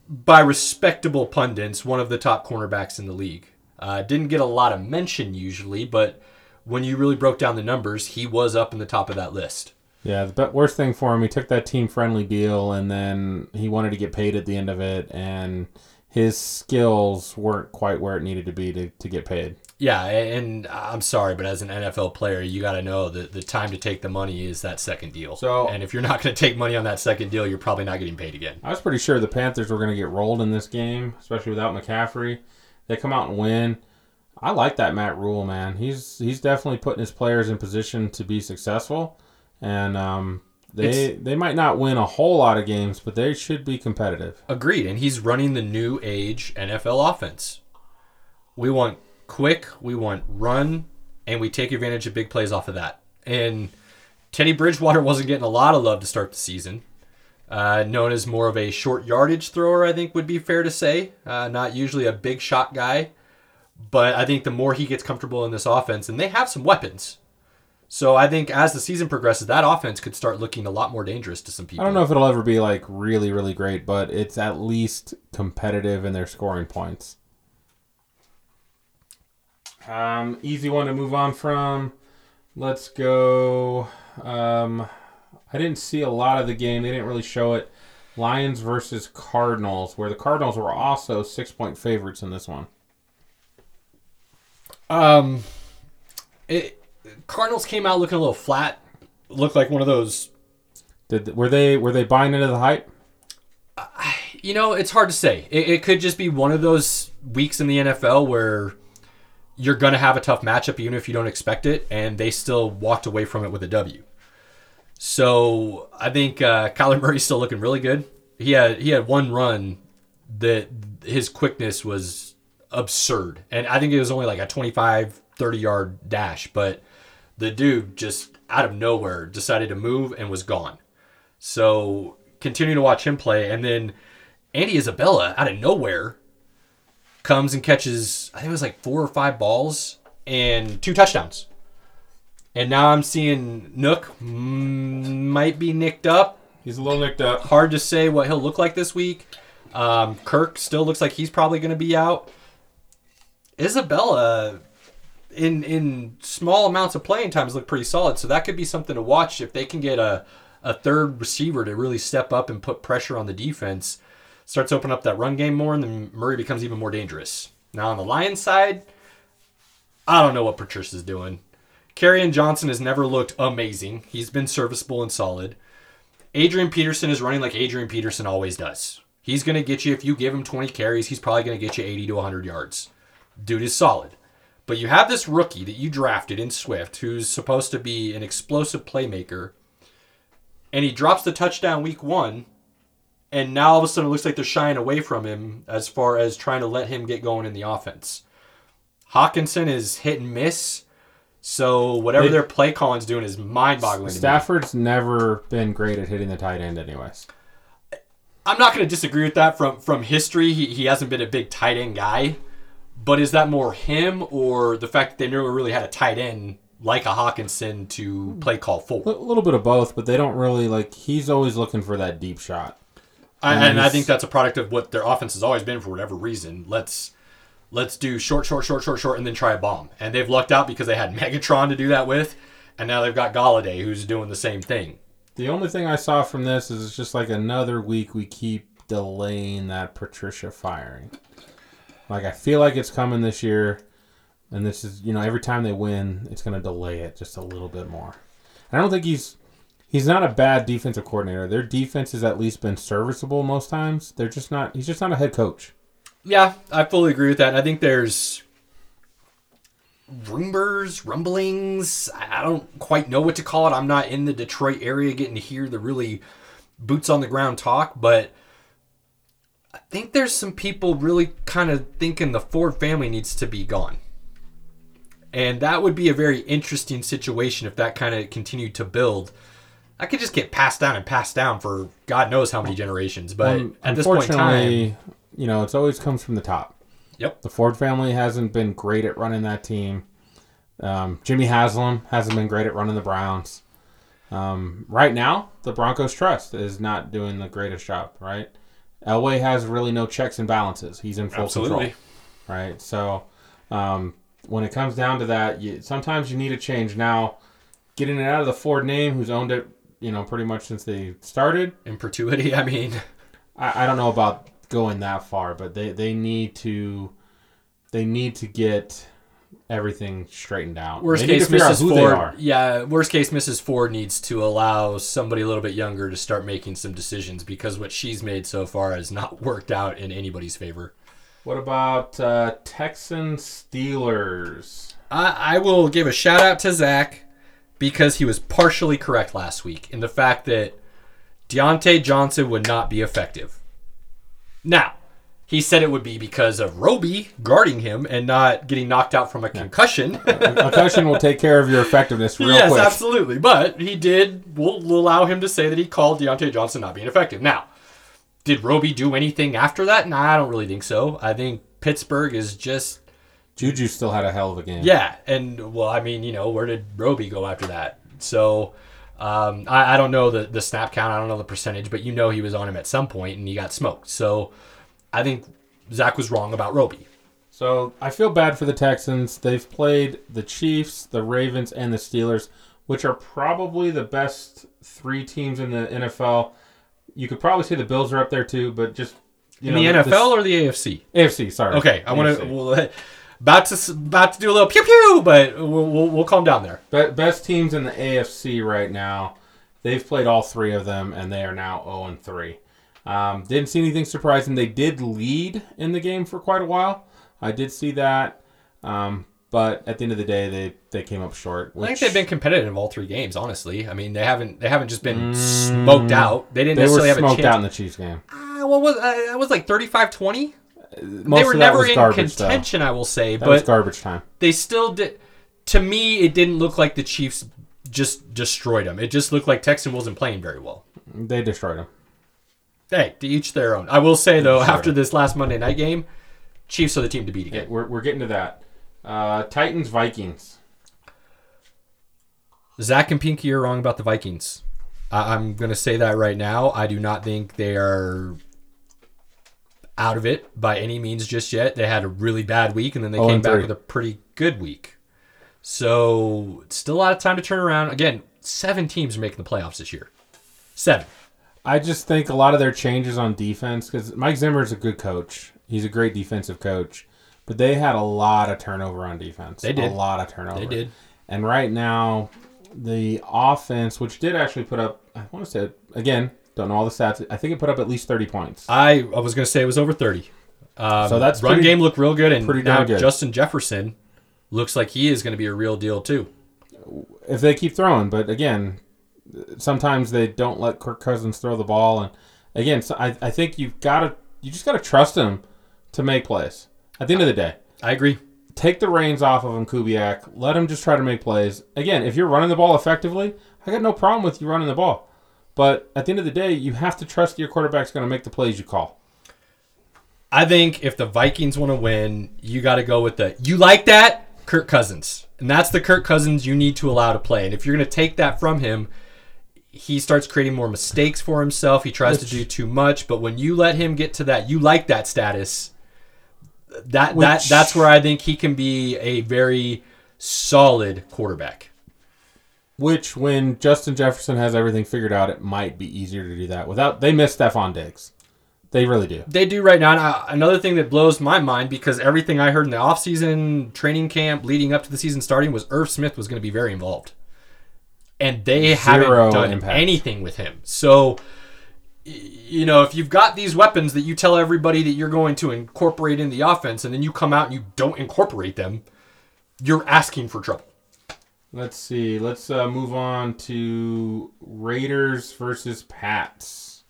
by respectable pundits one of the top cornerbacks in the league. Uh, didn't get a lot of mention usually, but when you really broke down the numbers, he was up in the top of that list. Yeah, the worst thing for him, he took that team friendly deal and then he wanted to get paid at the end of it, and his skills weren't quite where it needed to be to, to get paid. Yeah, and I'm sorry, but as an NFL player, you got to know that the time to take the money is that second deal. So- and if you're not going to take money on that second deal, you're probably not getting paid again. I was pretty sure the Panthers were going to get rolled in this game, especially without McCaffrey. They come out and win. I like that Matt Rhule, man. He's he's definitely putting his players in position to be successful, and um, they they might not win a whole lot of games, but they should be competitive. Agreed, and he's running the new age NFL offense. We want quick, we want run, and we take advantage of big plays off of that. And Teddy Bridgewater wasn't getting a lot of love to start the season. Uh, known as more of a short yardage thrower, I think would be fair to say. Uh, not usually a big shot guy, but I think the more he gets comfortable in this offense, and they have some weapons. So I think as the season progresses, that offense could start looking a lot more dangerous to some people. I don't know if it'll ever be like really really great, but it's at least competitive in their scoring points. Um, easy one to move on from. Let's go. Um, I didn't see a lot of the game. They didn't really show it. Lions versus Cardinals, where the Cardinals were also six point favorites in this one. Um, it, Cardinals came out looking a little flat. Looked like one of those. Did were they were they buying into the hype? You know, it's hard to say. It, it could just be one of those weeks in the NFL where you're going to have a tough matchup even if you don't expect it, and they still walked away from it with a W. So I think uh, [laughs] Kyler Murray's still looking really good. He had he had one run that his quickness was absurd, and I think it was only like a 25, 30 yard dash, but the dude just out of nowhere decided to move and was gone. So continuing to watch him play, and then Andy Isabella out of nowhere comes and catches I think it was like four or five balls and two touchdowns. And now I'm seeing Nuk mm, might be nicked up. He's a little nicked up. Hard to say what he'll look like this week. Um, Kirk still looks like he's probably going to be out. Isabella, in in small amounts of playing times, look pretty solid. So that could be something to watch if they can get a a third receiver to really step up and put pressure on the defense. Starts opening up that run game more, and then Murray becomes even more dangerous. Now on the Lions side, I don't know what Patricia's doing. Kerryon Johnson has never looked amazing. He's been serviceable and solid. Adrian Peterson is running like Adrian Peterson always does. He's going to get you, if you give him 20 carries, he's probably going to get you 80 to 100 yards. Dude is solid. But you have this rookie that you drafted in Swift who's supposed to be an explosive playmaker, and he drops the touchdown week one, and now all of a sudden it looks like they're shying away from him as far as trying to let him get going in the offense. Hockenson is hit and miss. So whatever They- their play calling's doing is mind-boggling. to me. Stafford's never been great at hitting the tight end, anyways. I'm not going to disagree with that from from history. He, he hasn't been a big tight end guy, but is that more him or the fact that they never really had a tight end like a Hockenson to play call for? A little bit of both, but they don't really like. He's always looking for that deep shot. I, And and I think that's a product of what their offense has always been for whatever reason. Let's let's do short, short, short, short, short, and then try a bomb. And they've lucked out because they had [laughs] Megatron to do that with, and now they've got Golladay who's doing the same thing. The only thing I saw from this is it's just like another week we keep delaying that Patricia firing. Like I feel like it's coming this year, and this is you know every time they win, it's going to delay it just a little bit more. And I don't think he's he's not a bad defensive coordinator. Their defense has at least been serviceable most times. They're just not. He's just not a head coach. Yeah, I fully agree with that. I think there's rumors, rumblings. I don't quite know what to call it. I'm not in the Detroit area getting to hear the really boots on the ground talk, but I think there's some people really kind of thinking the Ford family needs to be gone. And that would be a very interesting situation if that kind of continued to build. I could just get passed down and passed down for God knows how many generations. But Um, at this point in time, unfortunately, you know, it's always comes from the top. yep. The Ford family hasn't been great at running that team. Um, Jimmy Haslam hasn't been great at running the Browns. Um, right now, the Broncos trust is not doing the greatest job. Right, Elway has really no checks and balances. He's in full Absolutely. control. Right, so um, when it comes down to that, you, sometimes you need a change. Now, getting it out of the Ford name, who's owned it, you know, pretty much since they started. In perpetuity, I mean. I, I don't know about going that far, but they, they need to they need to get everything straightened out. Worst they need case, to figure out Mrs. Ford. Yeah, worst case, Mrs. Ford needs to allow somebody a little bit younger to start making some decisions because what she's made so far has not [laughs] worked out in anybody's favor. What about uh, Texans Steelers? I, I will give a shout out to Zach because he was partially correct last week in the fact that Diontae Johnson would not be effective. Now, he said it would be because of Roby guarding him and not getting knocked out from a concussion. a Concussion will take care of your effectiveness real yes, quick. Yes, absolutely. But he did. We'll allow him to say that he called Diontae Johnson not being effective. Now, did Roby do anything after that? Nah, I don't really think so. I think Pittsburgh is just Juju still had a hell of a game. yeah. And well, I mean, you know, where did Roby go after that? So. Um, I, I don't know the, the snap count. I don't know the percentage, but you know he was on him at some point and he got smoked. So I think Zach was wrong about Roby. So I feel bad for the Texans. They've played the Chiefs, the Ravens, and the Steelers, which are probably the best three teams in the NFL. You could probably say the Bills are up there too, but just you In know, the NFL or the AFC? AFC. Sorry. Okay, I want to. [laughs] We'll, about to about to do a little pew pew, but we'll, we'll, we'll calm down there. Be- best teams in the AFC right now. They've played all three of them, and they are now 0 and 3. Um, didn't see anything surprising. They did lead in the game for quite a while. I did see that, um, but at the end of the day, they, they came up short. I think they've been competitive in all three games. Honestly, I mean they haven't they haven't just been smoked out. They didn't They were necessarily have a smoked chance. out in the Chiefs game. Uh, what was uh, it was like 35-20? Most they were never in garbage, though. contention, I will say, That was but garbage time. they still did. To me, it didn't look like the Chiefs just destroyed them. It just looked like Texan wasn't playing very well. They destroyed them. Hey, to each their own. I will say though, after this last Monday night game, Chiefs are the team to beat again. Okay, we're, we're getting to that. Uh, Titans Vikings. Zach and Pinky are wrong about the Vikings. I- I'm going to say that right now. I do not think they are out of it by any means just yet. They had a really bad week and then they Oh, came back with a pretty good week. So, still a lot of time to turn around. Again, seven teams are making the playoffs this year. Seven. I just think a lot of their changes on defense because Mike Zimmer is a good coach. He's a great defensive coach, but they had a lot of turnover on defense. They did. a lot of turnover. They did. And right now, the offense, which did actually put up, I want to say again, don't know all the stats. I think it put up at least thirty points. I, I was going to say it was over 30. Um, So that's run pretty- game looked real good, and pretty now good. Justin Jefferson looks like he is going to be a real deal too. If they keep throwing, but again, sometimes they don't let Kirk Cousins throw the ball, and again, so I, I think you've got to, you just got to trust him to make plays. At the end of the day, I agree. take the reins off of him, Kubiak. Let him just try to make plays. Again, if you're running the ball effectively, I got no problem with you running the ball. But at the end of the day, you have to trust your quarterback's going to make the plays you call. I think if the Vikings want to win, you got to go with the you like that Kirk Cousins, and that's the Kirk Cousins you need to allow to play. And if you're going to take that from him, he starts creating more mistakes for himself. He tries to do too much, but when you let him get to that, you like that status. That that that's where I think he can be a very solid quarterback. Which, when Justin Jefferson has everything figured out, it might be easier to do that without. They miss Stefon Diggs. They really do. They do right now. And, uh, another thing that blows my mind because everything I heard in the offseason training camp leading up to the season starting was Irv Smith was going to be very involved. And they Zero haven't done impact. anything with him. So, you know, if you've got these weapons that you tell everybody that you're going to incorporate in the offense and then you come out and you don't incorporate them, you're asking for trouble. Let's see. Let's uh, move on to Raiders versus Pats.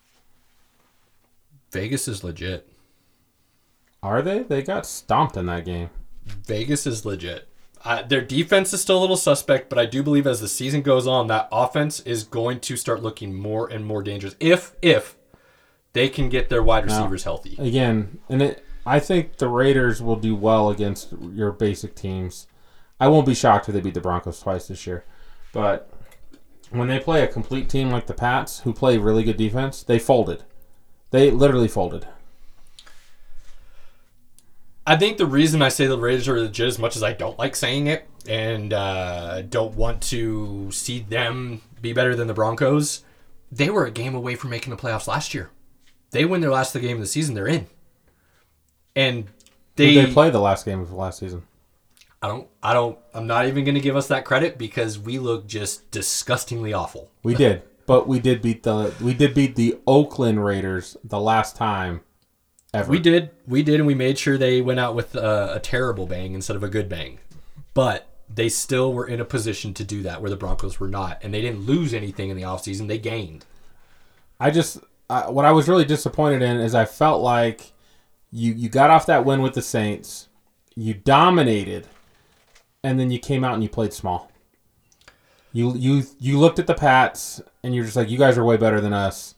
Vegas is legit. Are they? They got stomped in that game. Vegas is legit. Uh, their defense is still a little suspect, but I do believe as the season goes on, that offense is going to start looking more and more dangerous. If if they can get their wide receivers healthy, again, and it, I think the Raiders will do well against your basic teams. I won't be shocked if they beat the Broncos twice this year, but when they play a complete team like the Pats, who play really good defense, they folded. They literally folded. I think the reason I say the Raiders are legit, as much as I don't like saying it and uh, don't want to see them be better than the Broncos, they were a game away from making the playoffs last year. They win their last game of the season, they're in. And they, they play the last game of the last season? I don't I don't I'm not even going to give us that credit because we look just disgustingly awful. We [laughs] did, but we did beat the we did beat the Oakland Raiders the last time ever. We did, we did, and we made sure they went out with a, a terrible bang instead of a good bang. But they still were in a position to do that where the Broncos were not, and they didn't lose anything in the offseason. They gained. I just I, what I was really disappointed in is I felt like you you got off that win with the Saints, you dominated, and then you came out and you played small. You you you looked at the Pats and you're just like you guys are way better than us,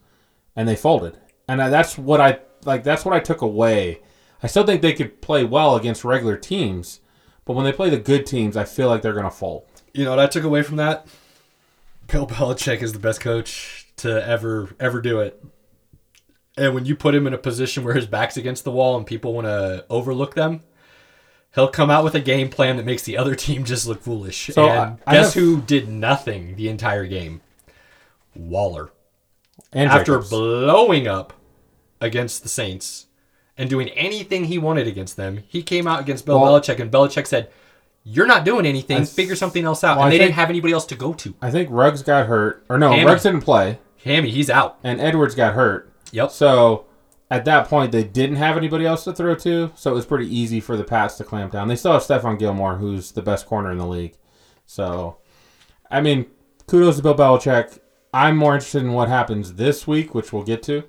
and they folded. And I, that's what I like. That's what I took away. I still think they could play well against regular teams, but when they play the good teams, I feel like they're gonna fold. You know what I took away from that? Bill Belichick is the best coach to ever ever do it. And when you put him in a position where his back's against the wall and people want to overlook them, He'll come out with a game plan that makes the other team just look foolish. So, and I- I guess have- who did nothing the entire game? Waller. And After Jacobs. blowing up against the Saints and doing anything he wanted against them, he came out against Bill Well- Belichick, and Belichick said, "You're not doing anything. I- Figure something else out." well, and they think- didn't have anybody else to go to. I think Ruggs got hurt, or no, Hammy. Ruggs didn't play, Hammy, he's out. and Edwards got hurt. Yep. So at that point, they didn't have anybody else to throw to, so it was pretty easy for the Pats to clamp down. They still have Stephon Gilmore, who's the best corner in the league. So, I mean, kudos to Bill Belichick. I'm more interested in what happens this week, which we'll get to.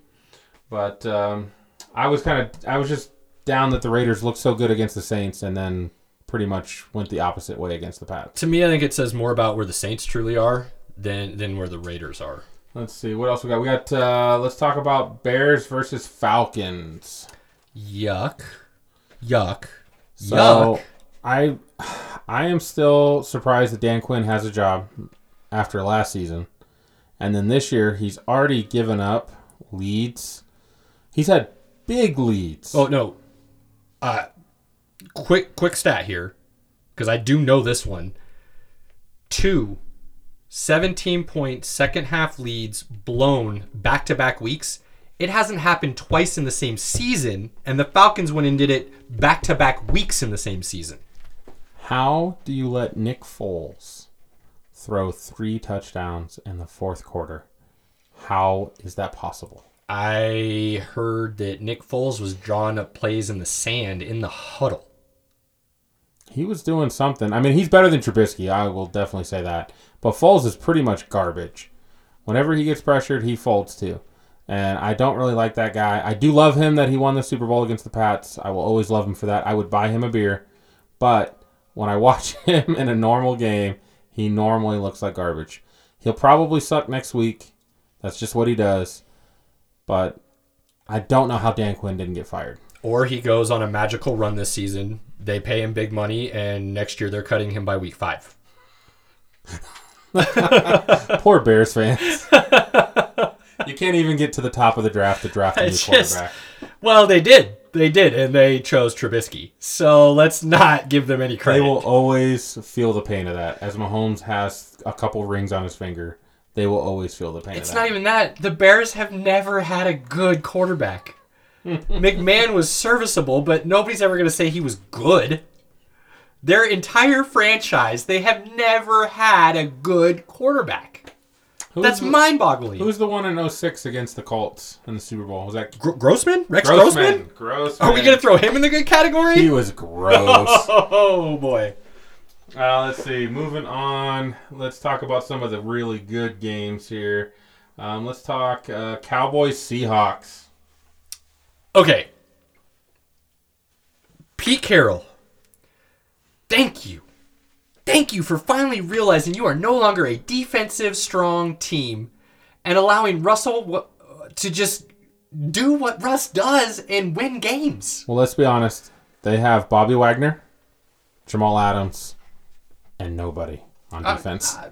But um, I was kind of, I was just down that the Raiders looked so good against the Saints, and then pretty much went the opposite way against the Pats. To me, I think it says more about where the Saints truly are than than where the Raiders are. Let's see what else we got. We got. Uh, let's talk about Bears versus Falcons. Yuck. Yuck. So Yuck. I I am still surprised that Dan Quinn has a job after last season. And then this year he's already given up leads. He's had big leads. Oh no. Uh quick quick stat here because I do know this one. Two 17 point second half leads blown back to back weeks. It hasn't happened twice in the same season, and the Falcons went and did it back to back weeks in the same season. How do you let Nick Foles throw three touchdowns in the fourth quarter? How is that possible? I heard that Nick Foles was drawing up plays in the sand in the huddle. He was doing something. I mean, he's better than Trubisky. I will definitely say that. But Foles is pretty much garbage. Whenever he gets pressured, he folds too. And I don't really like that guy. I do love him that he won the Super Bowl against the Pats. I will always love him for that. I would buy him a beer. But when I [laughs] watch him in a normal game, he normally looks like garbage. He'll probably suck next week. That's just what he does. But I don't know how Dan Quinn didn't get fired. Or he goes on a magical run this season. They pay him big money, and next year they're cutting him by week five. [laughs] Poor Bears fans. you can't even get to the top of the draft to draft a new just- quarterback. Well, they did. They did, and they chose Trubisky. So let's not give them any credit. They will always feel the pain of that. As Mahomes has a couple rings on his finger, they will always feel the pain It's of not even that. The Bears have never had a good quarterback. [laughs] McMahon was serviceable, but nobody's ever going to say he was good. Their entire franchise, they have never had a good quarterback. Who's That's the- mind-boggling. Who's the one in 06 against the Colts in the Super Bowl? Was that Gr- Grossman? Rex Grossman? Grossman? Grossman. Are we going to throw him in the good category? He was gross. [laughs] Oh boy. Uh, let's see. Moving on. Let's talk about some of the really good games here. Um, let's talk uh, Cowboys Seahawks. Okay. Pete Carroll. Thank you. Thank you for finally realizing you are no longer a defensive strong team and allowing Russell to just do what Russ does and win games. Well, let's be honest. They have Bobby Wagner, Jamal Adams, and nobody on uh, defense. Uh,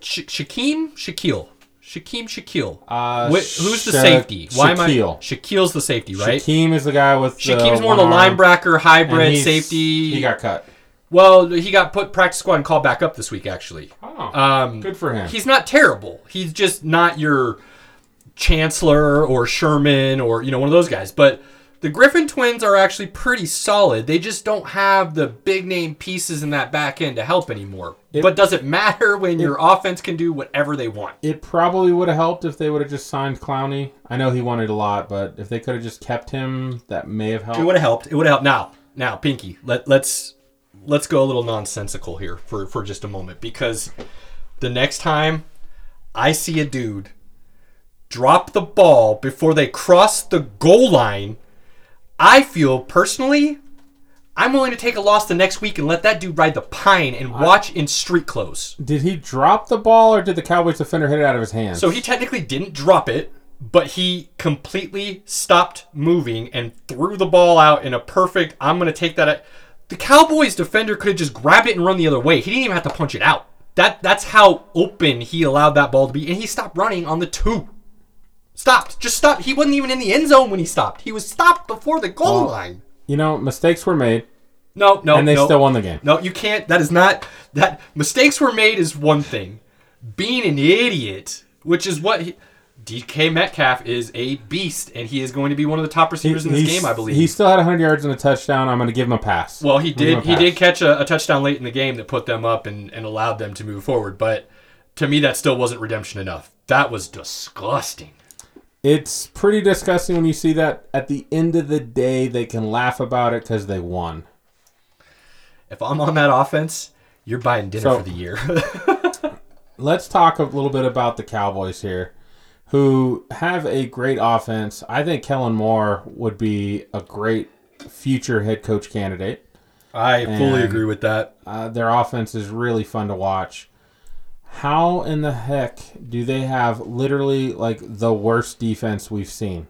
Sh- Shaquem Shaquille. Shaquem Shaquille. Uh, Wh- who's the Sha- safety? Why am I? Shaquille. Shaquille's the safety, right? Shaquem is the guy with the Shaquem's more the one arm, linebacker and hybrid he's- safety. He got cut. well, he got put practice squad and called back up this week, actually. Oh, Um, good for him. He's not terrible. He's just not your Chancellor or Sherman or you know one of those guys. But the Griffin twins are actually pretty solid. They just don't have the big name pieces in that back end to help anymore. It- but does it matter when your offense can do whatever they want? It probably would have helped if they would have just signed Clowney. I know he wanted a lot, but if they could have just kept him, that may have helped. It would have helped. It would have helped. Now, now, Pinky, let let's let's go a little nonsensical here for for just a moment because the next time I see a dude drop the ball before they cross the goal line, I feel personally I'm willing to take a loss the next week and let that dude ride the pine and watch in street clothes. Did he drop the ball, or did the Cowboys defender hit it out of his hands? So he technically didn't drop it, but he completely stopped moving and threw the ball out in a perfect. I'm going to take that. At, the Cowboys defender could have just grabbed it and run the other way. He didn't even have to punch it out. That that's how open he allowed that ball to be, and he stopped running on the two. Stopped, just stopped. He wasn't even in the end zone when he stopped. He was stopped before the goal Oh. line. you know, mistakes were made. No, no, and they no. still won the game. No, you can't. That is not that. Mistakes were made is one thing. Being an idiot, which is what he, DK Metcalf is a beast, and he is going to be one of the top receivers in this game, I believe. He still had 100 yards and a touchdown. I'm going to give him a pass. well, he I'm gonna give did. He did catch a, a touchdown late in the game that put them up and, and allowed them to move forward. But to me, that still wasn't redemption enough. That was disgusting. It's pretty disgusting when you see that at the end of the day, they can laugh about it because they won. If I'm on that offense, you're buying dinner So- for the year. [laughs] Let's talk a little bit about the Cowboys here, who have a great offense. I think Kellen Moore would be a great future head coach candidate. I fully And- agree with that. Uh, their offense is really fun to watch. How in the heck do they have literally like the worst defense we've seen?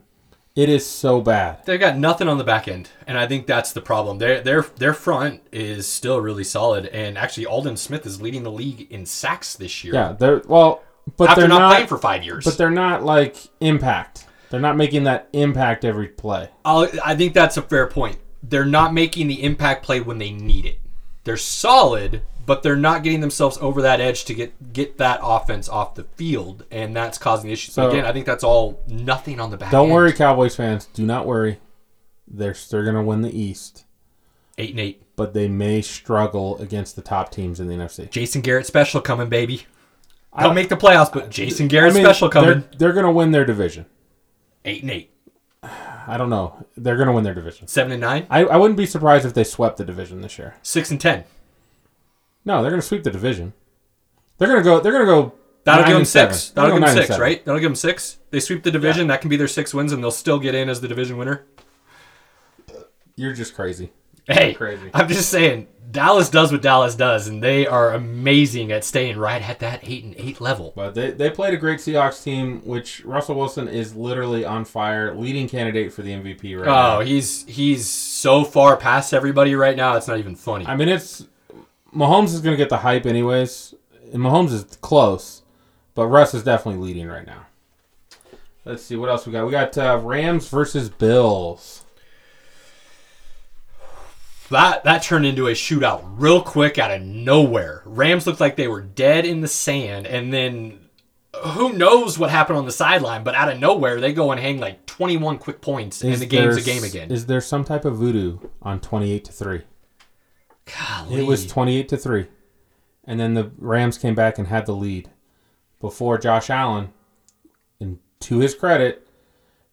It is so bad. They've got nothing on the back end, and I think that's the problem. Their their their front is still really solid, and actually Aldon Smith is leading the league in sacks this year. Yeah, they're well, but after they're not, not. playing for five years. but they're not like impact. They're not making that impact every play. I'll, I think that's a fair point. They're not making the impact play when they need it. They're solid, but they're not getting themselves over that edge to get get that offense off the field, and that's causing issues. So- Again, I think that's all nothing on the back. Don't end. worry, Cowboys fans. Do not worry. They're they're gonna win the East, eight and eight. but they may struggle against the top teams in the NFC. Jason Garrett special coming, baby. I- They'll make the playoffs, but Jason Garrett I mean, special coming. They're, they're gonna win their division. Eight and eight, I don't know. They're gonna win their division. seven and nine, I, I wouldn't be surprised if they swept the division this year. six and ten. No, they're gonna sweep the division. They're gonna go. They're gonna go. That'll nine give them and seven. six. They're That'll gonna give go them nine and six, seven. right? That'll give them six. They sweep the division. That can be their six wins, and they'll still get in as the division winner. You're just crazy. Hey, Crazy. I'm just saying, Dallas does what Dallas does, and they are amazing at staying right at that eight and eight level. But they, they played a great Seahawks team, which Russell Wilson is literally on fire, leading candidate for the MVP right now. Oh, he's he's so far past everybody right now. It's not even funny. I mean, it's Mahomes is going to get the hype anyways, and Mahomes is close, but Russ is definitely leading right now. Let's see what else we got. We got uh, Rams versus Bills. That that turned into a shootout real quick out of nowhere. Rams looked like they were dead in the sand, and then who knows what happened on the sideline? But out of nowhere, they go and hang like 21 quick points, and the game's a game again. Is there some type of voodoo on twenty-eight to three? Golly. It was twenty-eight to three, and then the Rams came back and had the lead before Josh Allen, and to his credit,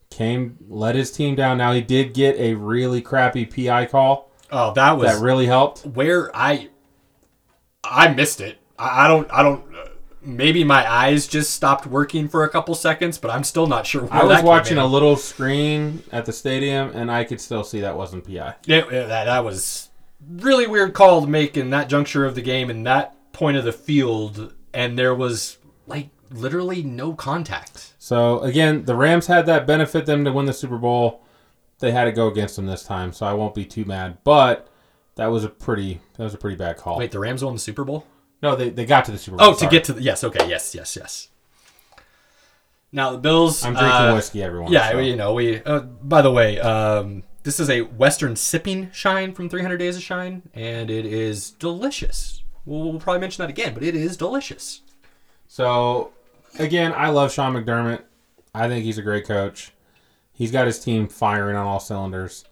came let his team down. Now he did get a really crappy PI call oh, that was that really helped. where I I missed it. I, I don't I don't. Maybe my eyes just stopped working for a couple seconds, but I'm still not sure. I was watching in. a little screen at the stadium, and I could still see that wasn't PI. Yeah, yeah, that that was really weird call to make in that juncture of the game and that point of the field, and there was like literally no contact. So again, the Rams had that benefit them to win the Super Bowl. They had to go against them this time, so I won't be too mad. But that was a pretty that was a pretty bad call. Wait, the Rams won the Super Bowl? No, they, they got to the Super Bowl. Oh, to get to the yes, okay, yes, yes, yes. Now the Bills. I'm drinking uh, whiskey, everyone. Yeah, so. you know we. Uh, by the way, um, this is a Western sipping shine from 300 Days of Shine, and it is delicious. We'll, we'll probably mention that again, but it is delicious. So again, I love Sean McDermott. I think he's a great coach. He's got his team firing on all cylinders.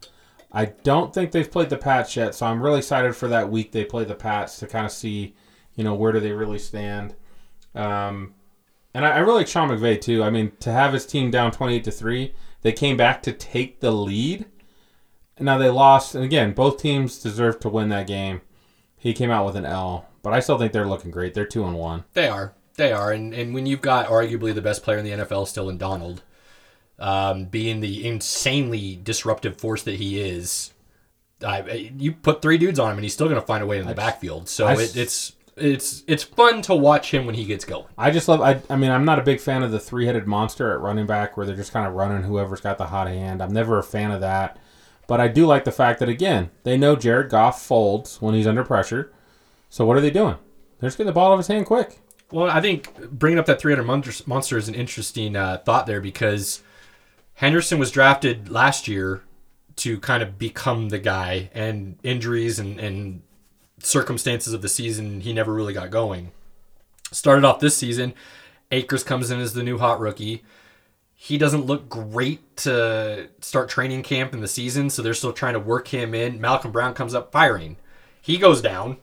I don't think they've played the Pats yet, so I'm really excited for that week they play the Pats to kind of see, you know, where do they really stand. Um, and I, I really like Sean McVay too. I mean, to have his team down 28 to three, they came back to take the lead. Now they lost, and again, both teams deserve to win that game. He came out with an L, but I still think they're looking great. They're two and one. They are. They are. And, and when you've got arguably the best player in the NFL still in Donald, um, being the insanely disruptive force that he is, I, you put three dudes on him and he's still going to find a way in the backfield. So I it, it's it's it's fun to watch him when he gets going. I just love. I, I mean, I'm not a big fan of the three-headed monster at running back, where they're just kind of running whoever's got the hot hand. I'm never a fan of that, but I do like the fact that again they know Jared Goff folds when he's under pressure. So what are they doing? They're just getting the ball out of his hand quick. Well, I think bringing up that 300 monster, monster is an interesting uh, thought there because Henderson was drafted last year to kind of become the guy, and injuries and, and circumstances of the season, he never really got going. Started off this season, Akers comes in as the new hot rookie. He doesn't look great to start training camp in the season, so they're still trying to work him in. Malcolm Brown comes up firing. He goes down.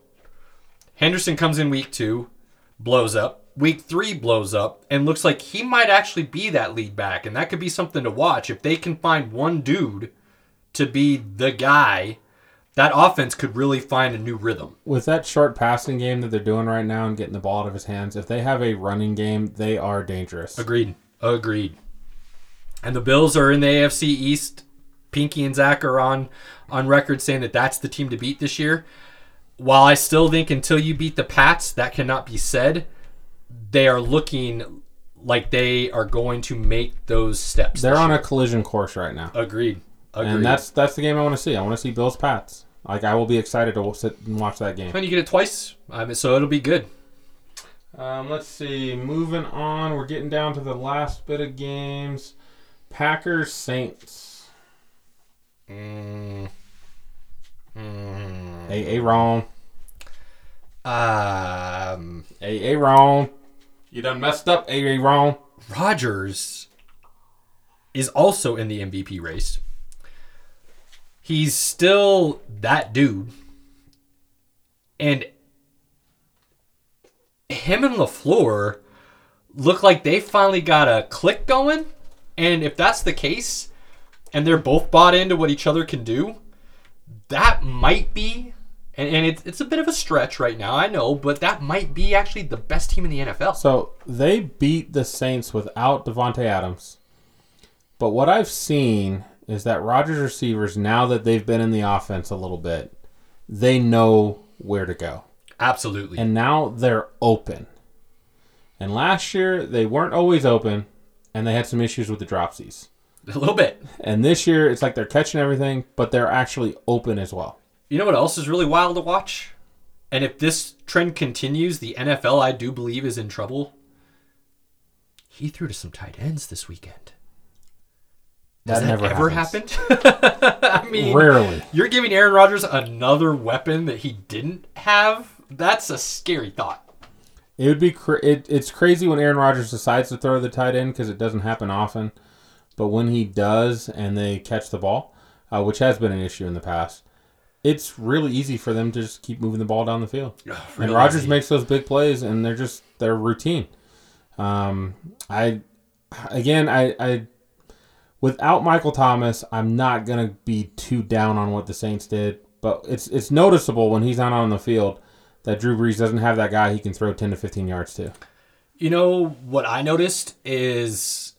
Henderson comes in week two, blows up. Week three blows up and looks like he might actually be that lead back. And that could be something to watch. If they can find one dude to be the guy, that offense could really find a new rhythm. With that short passing game that they're doing right now and getting the ball out of his hands, if they have a running game, they are dangerous. Agreed. Agreed. And the Bills are in the AFC East. Pinky and Zach are on on record saying that that's the team to beat this year. While I still think until you beat the Pats, that cannot be said. They are looking like they are going to make those steps. They're on year. a collision course right now. Agreed. Agreed. And that's that's the game I want to see. I want to see Bills Pats. Like I will be excited to sit and watch that game. and you get it twice, I mean, so it'll be good. Um, let's see. Moving on, we're getting down to the last bit of games. Packers Saints. Mm. Mm. A A wrong. Um, A A wrong. You done messed up. A A wrong. Rodgers is also in the MVP race. He's still that dude. And him and LaFleur look like they finally got a click going. And if that's the case, and they're both bought into what each other can do, that might be, and, and it's, it's a bit of a stretch right now, I know, but that might be actually the best team in the NFL. So they beat the Saints without Davante Adams. But what I've seen is that Rodgers receivers, now that they've been in the offense a little bit, they know where to go. Absolutely. And now they're open. And last year they weren't always open and they had some issues with the dropsies. a little bit. And this year it's like they're catching everything, but they're actually open as well. You know what else is really wild to watch? And if this trend continues, the NFL, I do believe, is in trouble. He threw to some tight ends this weekend. Has That that, never ever happens. happened? [laughs] I mean, Rarely. you're giving Aaron Rodgers another weapon that he didn't have. That's a scary thought. It would be cra- it, it's crazy when Aaron Rodgers decides to throw the tight end because it doesn't happen often. But when he does and they catch the ball, uh, which has been an issue in the past, it's really easy for them to just keep moving the ball down the field. and Really Rodgers easy. makes those big plays, and they're just they're routine. Um, I again, I, I without Michael Thomas, I'm not gonna be too down on what the Saints did, but it's it's noticeable when he's not on the field that Drew Brees doesn't have that guy he can throw 10 to 15 yards to. You know what I noticed is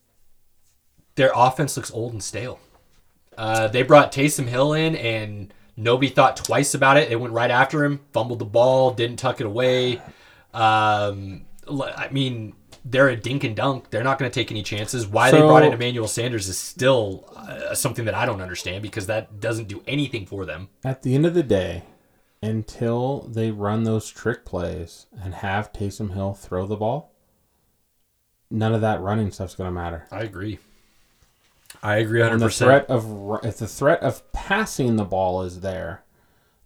their offense looks old and stale. Uh, they brought Taysom Hill in, and nobody thought twice about it. They went right after him, fumbled the ball, didn't tuck it away. Um, I mean, they're a dink and dunk. They're not going to take any chances. Why they brought in Emmanuel Sanders is still uh, something that I don't understand because that doesn't do anything for them. At the end of the day, until they run those trick plays and have Taysom Hill throw the ball, none of that running stuff's going to matter. I agree. I agree And 100%. the threat of if the threat of passing the ball is there,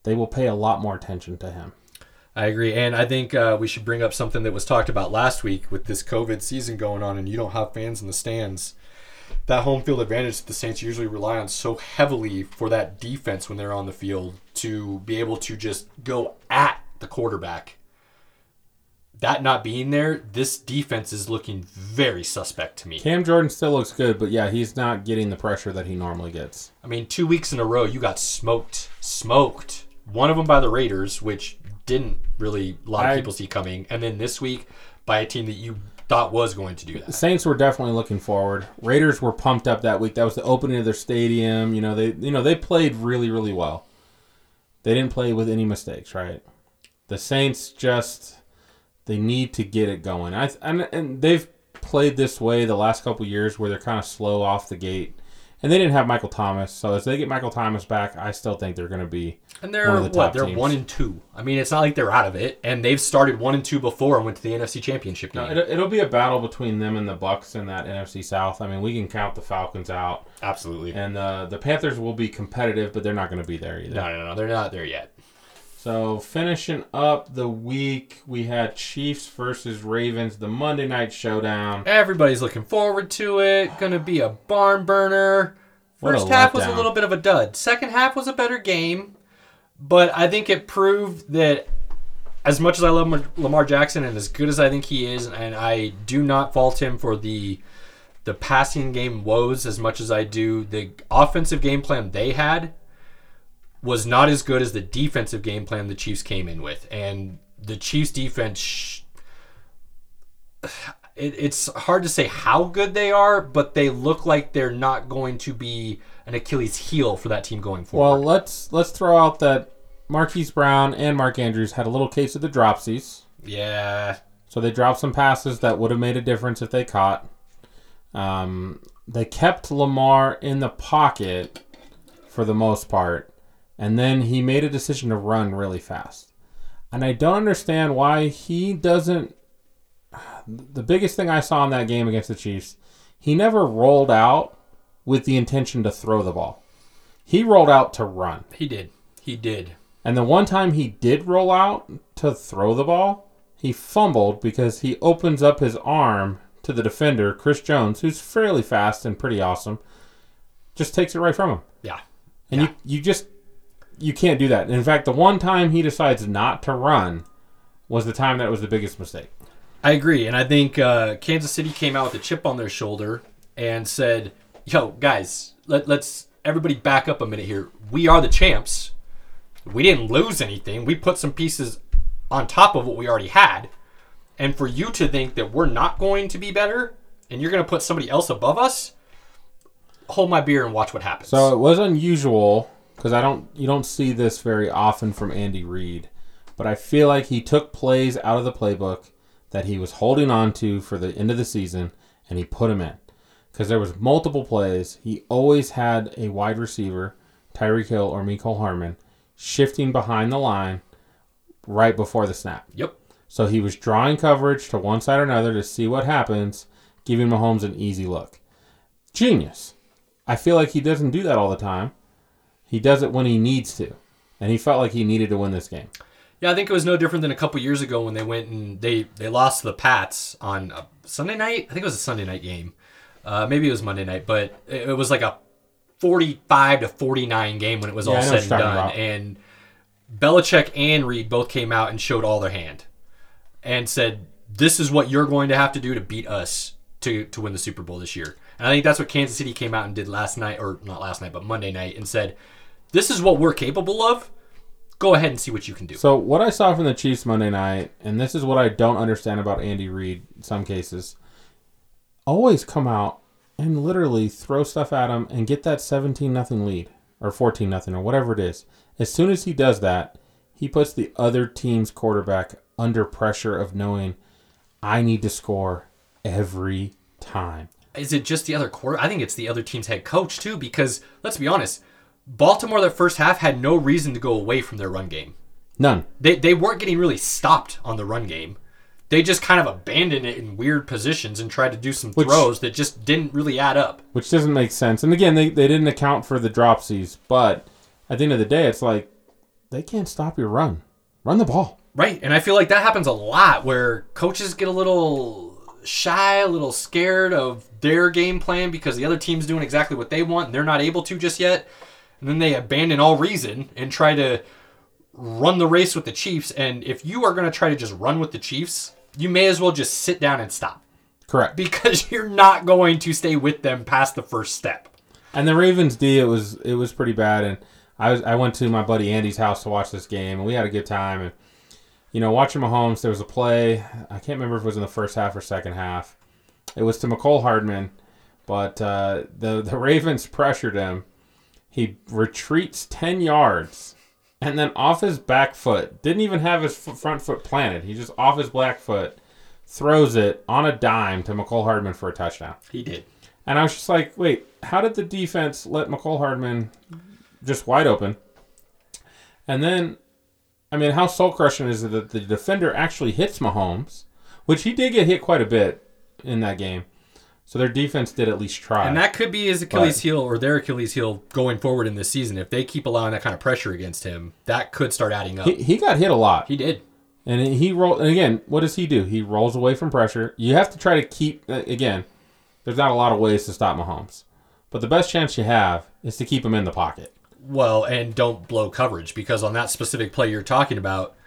they will pay a lot more attention to him. I agree, and I think uh, we should bring up something that was talked about last week with this COVID season going on, and you don't have fans in the stands. That home field advantage that the Saints usually rely on so heavily for that defense when they're on the field to be able to just go at the quarterback. That not being there, this defense is looking very suspect to me. Cam Jordan still looks good, but yeah, he's not getting the pressure that he normally gets. I mean, two weeks in a row, you got smoked, smoked. One of them by the Raiders, which didn't really a lot of I- people see coming, and then this week by a team that you thought was going to do The that. Saints were definitely looking forward. Raiders were pumped up that week. That was the opening of their stadium. You know, they you know, they played really really well. They didn't play with any mistakes, right? The Saints just they need to get it going. I and, and they've played this way the last couple years where they're kind of slow off the gate And they didn't have Michael Thomas, so as they get Michael Thomas back, I still think they're going to be. And they're the what? They're teams. one and two. I mean, it's not like they're out of it, and they've started one and two before and went to the NFC Championship game. No, it'll, it'll be a battle between them and the Bucs in that NFC South. I mean, we can count the Falcons out, Absolutely. and uh, the Panthers will be competitive, but they're not going to be there either. No, no, no, they're not there yet. So finishing up the week, we had Chiefs versus Ravens, the Monday night showdown. Everybody's looking forward to it. Gonna be a barn burner. First half was a little bit of a dud. Second half was a better game, but I think it proved that as much as I love Lamar- Lamar Jackson and as good as I think he is, and I do not fault him for the the passing game woes as much as I do the offensive game plan they had was not as good as the defensive game plan the Chiefs came in with, and the Chiefs defense. Sh- [sighs] it, it's hard to say how good they are, but they look like they're not going to be an Achilles heel for that team going forward. Well, let's let's throw out that Marquise Brown and Mark Andrews had a little case of the dropsies. yeah, So they dropped some passes that would have made a difference if they caught. Um, they kept Lamar in the pocket for the most part, and then he made a decision to run really fast. And I don't understand why he doesn't. The biggest thing I saw in that game against the Chiefs, he never rolled out with the intention to throw the ball. He rolled out to run. he did. He did. And the one time he did roll out to throw the ball, he fumbled because he opens up his arm to the defender, Chris Jones, who's fairly fast and pretty awesome, just takes it right from him. Yeah. And you you just you can't do that. In fact, the one time he decides not to run was the time that was the biggest mistake. I agree, and I think uh, Kansas City came out with a chip on their shoulder and said, "Yo, guys, let, let's everybody back up a minute here. We are the champs. We didn't lose anything. We put some pieces on top of what we already had, and for you to think that we're not going to be better and you're going to put somebody else above us, hold my beer and watch what happens." So it was unusual because I don't you don't see this very often from Andy Reid, but I feel like he took plays out of the playbook that he was holding on to for the end of the season and he put them in because there was multiple plays. He always had a wide receiver, Tyreek Hill or Mecole Hardman, shifting behind the line right before the snap. yep. So he was drawing coverage to one side or another to see what happens, giving Mahomes an easy look. Genius. I feel like he doesn't do that all the time. He does it when he needs to. And he felt like he needed to win this game. Yeah, I think it was no different than a couple years ago when they went and they they lost to the Pats on a Sunday night. I think it was a Sunday night game. Uh, maybe it was Monday night, but it, it was like a forty-five to forty-nine game when it was Yeah, all said and done. about. And Belichick and Reid both came out and showed all their hand and said, "This is what you're going to have to do to beat us to to win the Super Bowl this year." And I think that's what Kansas City came out and did last night, or not last night, but Monday night, and said, "This is what we're capable of. Go ahead and see what you can do." So what I saw from the Chiefs Monday night, and this is what I don't understand about Andy Reid in some cases, always come out and literally throw stuff at him and get that 17 nothing lead or 14 nothing or whatever it is. As soon as he does that, he puts the other team's quarterback under pressure of knowing I need to score every time. Is it just the other quarter? I think it's the other team's head coach too, because let's be honest, Baltimore that first half had no reason to go away from their run game. None. They they weren't getting really stopped on the run game. They just kind of abandoned it in weird positions and tried to do some Which- throws that just didn't really add up. Which doesn't make sense. And again, they, they didn't account for the dropsies, but at the end of the day, it's like they can't stop your run. Run the ball. Right, and I feel like that happens a lot where coaches get a little shy, a little scared of their game plan because the other team's doing exactly what they want and they're not able to just yet. And then they abandon all reason and try to run the race with the Chiefs. And if you are going to try to just run with the Chiefs, you may as well just sit down and stop Correct. because [laughs] you're not going to stay with them past the first step. And the Ravens D, it was it was pretty bad. And I was I went to my buddy Andy's house to watch this game, and we had a good time. And you know, watching Mahomes, there was a play. I can't remember if it was in the first half or second half. It was to Mecole Hardman, but uh, the the [laughs] Ravens pressured him. He retreats ten yards, and then off his back foot, didn't even have his f- front foot planted. He just off his black foot, throws it on a dime to Mecole Hardman for a touchdown. He did. And I was just like, wait, how did the defense let Mecole Hardman just wide open? And then, I mean, how soul crushing is it that the defender actually hits Mahomes, which he did get hit quite a bit in that game. So their defense did at least try. And that could be his Achilles But- heel or their Achilles heel going forward in this season. If they keep allowing that kind of pressure against him, that could start adding up. he, he got hit a lot. He did. And he rolled. and again, what does he do? He rolls away from pressure. You have to try to keep uh, again. There's not a lot of ways to stop Mahomes, but the best chance you have is to keep him in the pocket. Well, and don't blow coverage because on that specific play you're talking about,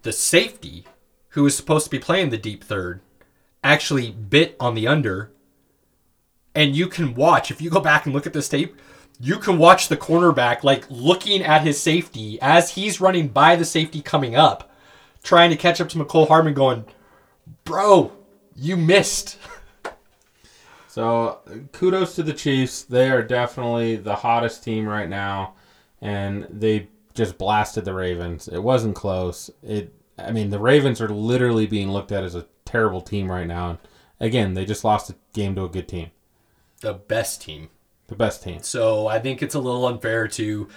the safety who is supposed to be playing the deep third actually bit on the under. And you can watch, if you go back and look at this tape, you can watch the cornerback like looking at his safety as he's running by the safety coming up, trying to catch up to Mecole Hardman, going, Bro, you missed. [laughs] So kudos to the Chiefs. They are definitely the hottest team right now, and they just blasted the Ravens. It wasn't close. It. I mean, the Ravens are literally being looked at as a terrible team right now. And again, they just lost a game to a good team, The best team. the best team. So I think it's a little unfair to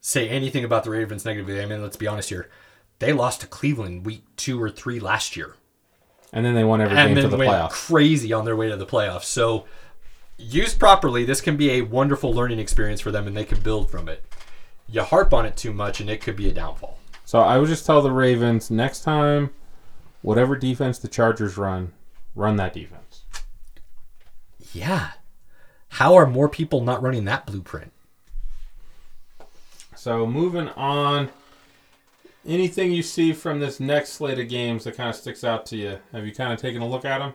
say anything about the Ravens negatively. I mean, let's be honest here. They lost to Cleveland week two or three last year. And then they won every and game to the went playoffs. crazy on their way to the playoffs. So used properly, this can be a wonderful learning experience for them and they can build from it. You harp on it too much and it could be a downfall. So I would just tell the Ravens next time, whatever defense the Chargers run, run that defense. Yeah. How are more people not running that blueprint? So moving on, anything you see from this next slate of games that kind of sticks out to you? Have you kind of taken a look at them?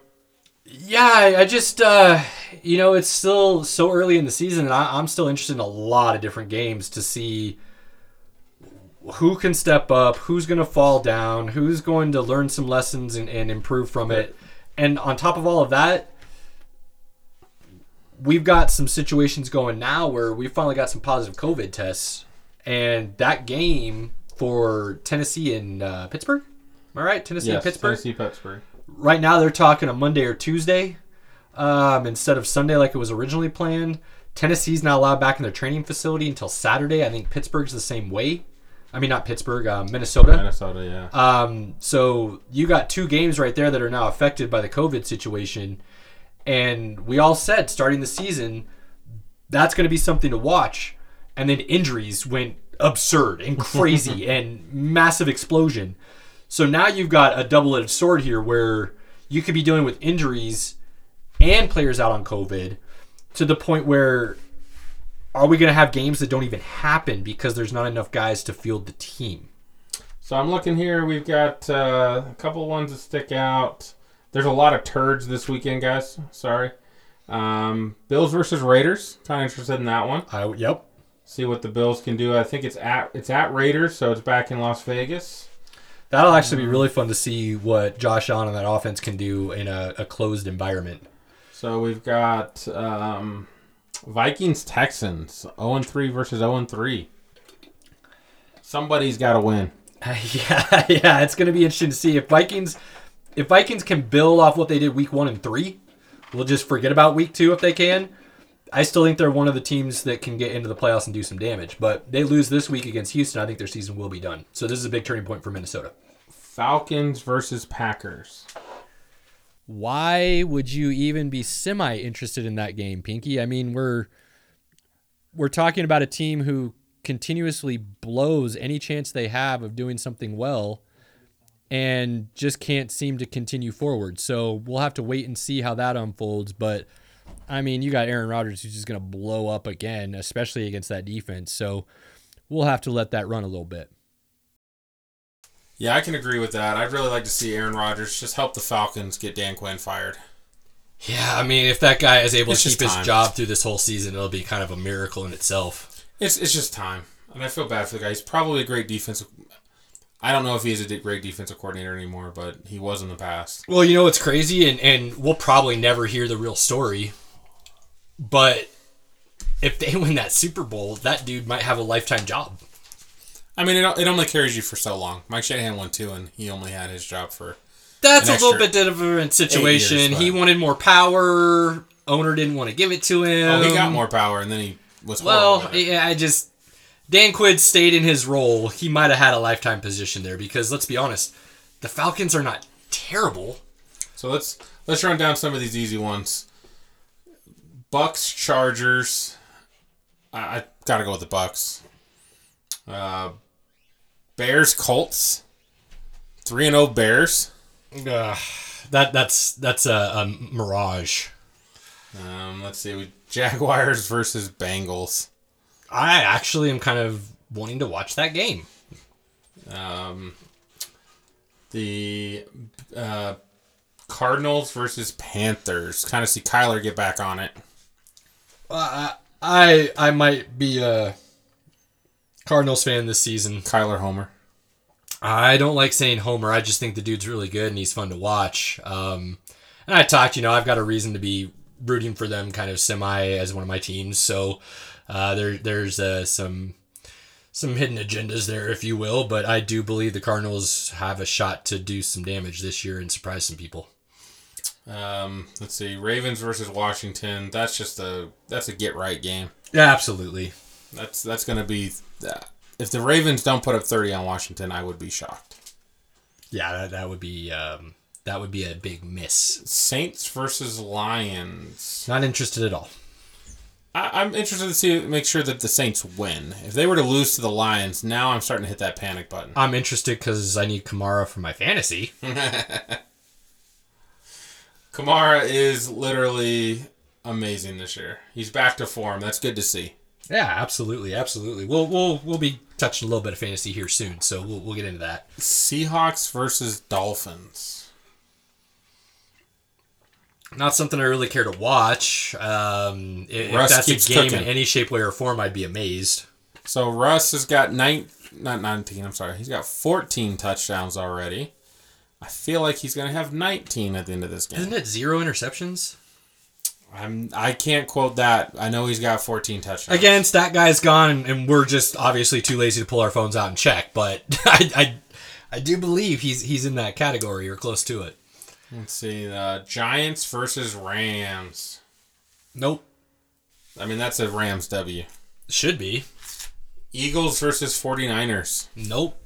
Yeah, I just, uh, you know, it's still so early in the season, and I, I'm still interested in a lot of different games to see who can step up, who's going to fall down, who's going to learn some lessons and, and improve from it. And on top of all of that, we've got some situations going now where we finally got some positive COVID tests, and that game for Tennessee and uh, Pittsburgh. Am I right? Tennessee and Pittsburgh Tennessee, Pittsburgh. right now they're talking a Monday or Tuesday um, instead of Sunday like it was originally planned. Tennessee's not allowed back in their training facility until Saturday. I think Pittsburgh's the same way. I mean, not Pittsburgh, uh, Minnesota. Minnesota, yeah. Um, so you got two games right there that are now affected by the COVID situation. And we all said starting the season, that's going to be something to watch. And then injuries went absurd and crazy [laughs] and massive explosion. So now you've got a double edged sword here where you could be dealing with injuries and players out on COVID to the point where are we going to have games that don't even happen because there's not enough guys to field the team? So I'm looking here. We've got uh, a couple ones that stick out. There's a lot of turds this weekend, guys. Sorry. Um, Bills versus Raiders. Kind of interested in that one. I, yep. See what the Bills can do. I think it's at it's at Raiders, so it's back in Las Vegas. That'll actually be really fun to see what Josh Allen and that offense can do in a, a closed environment. So we've got um, Vikings Texans 0 3 versus 0 3. Somebody's got to win. [laughs] yeah, yeah, it's going to be interesting to see if Vikings if Vikings can build off what they did week 1 and 3. We'll just forget about week 2 if they can. I still think they're one of the teams that can get into the playoffs and do some damage, but they lose this week against Houston, I think their season will be done. So this is a big turning point for Minnesota. Falcons versus Packers. Why would you even be semi interested in that game, Pinky? I mean, we're we're talking about a team who continuously blows any chance they have of doing something well and just can't seem to continue forward. So we'll have to wait and see how that unfolds, but I mean, you got Aaron Rodgers who's just going to blow up again, especially against that defense. So we'll have to let that run a little bit. Yeah, I can agree with that. I'd really like to see Aaron Rodgers just help the Falcons get Dan Quinn fired. Yeah, I mean, if that guy is able It's to keep just his job through this whole season, it'll be kind of a miracle in itself. It's it's just time, I and I feel bad for the guy. He's probably a great defensive. I don't know if he's a great defensive coordinator anymore, but he was in the past. Well, you know what's crazy, and, and we'll probably never hear the real story. But if they [laughs] win that Super Bowl, that dude might have a lifetime job. I mean, it, it only carries you for so long. Mike Shanahan won two, and he only had his job for That's a little bit different situation. years, he wanted more power. Owner didn't want to give it to him. Oh, he got more power, and then he was Well, yeah, I just Dan Quinn stayed in his role. He might have had a lifetime position there because let's be honest, the Falcons are not terrible. So let's let's run down some of these easy ones. Bucs Chargers. I, I gotta go with the Bucs. Uh, Bears Colts. Three and zero Bears. Ugh, that that's that's a, a mirage. Um, let's see. We Jaguars versus Bengals. I actually am kind of wanting to watch that game. Um, the uh, Cardinals versus Panthers. Kind of see Kyler get back on it. Uh, I I might be a Cardinals fan this season. Kyler Homer. I don't like saying Homer. I just think the dude's really good and he's fun to watch. Um, and I talked, you know, I've got a reason to be rooting for them, kind of semi as one of my teams. So uh, there there's uh, some some hidden agendas there, if you will. But I do believe the Cardinals have a shot to do some damage this year and surprise some people. Um, let's see, Ravens versus Washington. That's just a that's a get right game. Yeah, absolutely. That's that's gonna be. If the Ravens don't put up thirty on Washington, I would be shocked. Yeah, that, that would be um, that would be a big miss. Saints versus Lions. Not interested at all. I, I'm interested to see make sure that the Saints win. If they were to lose to the Lions, now I'm starting to hit that panic button. I'm interested because I need Kamara for my fantasy. [laughs] Kamara is literally amazing this year. He's back to form. That's good to see. Yeah, absolutely, absolutely. We'll we'll we'll be touching a little bit of fantasy here soon, so we'll we'll get into that. Seahawks versus Dolphins. Not something I really care to watch. Um, if, that's a game cooking. in any shape, way, or form, I'd be amazed. So Russ has got nine, not nineteen. I'm sorry. He's got fourteen touchdowns already. I feel like he's gonna have nineteen at the end of this game. Isn't it zero interceptions? I'm. I can't quote that. I know he's got fourteen touchdowns. Again, stat guy's gone, and we're just obviously too lazy to pull our phones out and check. But [laughs] I, I, I do believe he's he's in that category or close to it. Let's see. Uh, Giants versus Rams. Nope, I mean, that's a Rams W. should be. Eagles versus 49ers. Nope,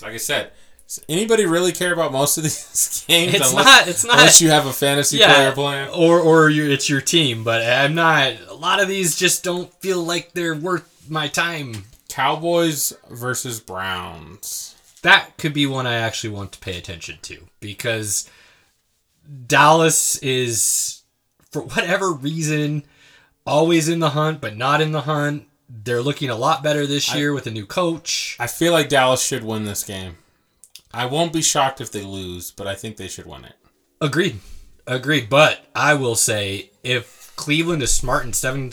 Like I said, does anybody really care about most of these [laughs] games? It's not- it's not- Unless you have a fantasy player plan, or or you it's your team. But I'm not. A lot of these just don't feel like they're worth my time. Cowboys versus Browns. that could be one I actually want to pay attention to because Dallas is, for whatever reason, always in the hunt, but not in the hunt. They're looking a lot better this year with a new coach. I feel like Dallas should win this game. I won't be shocked if they lose, but I think they should win it. Agreed. Agreed. But I will say if Cleveland is smart and Steven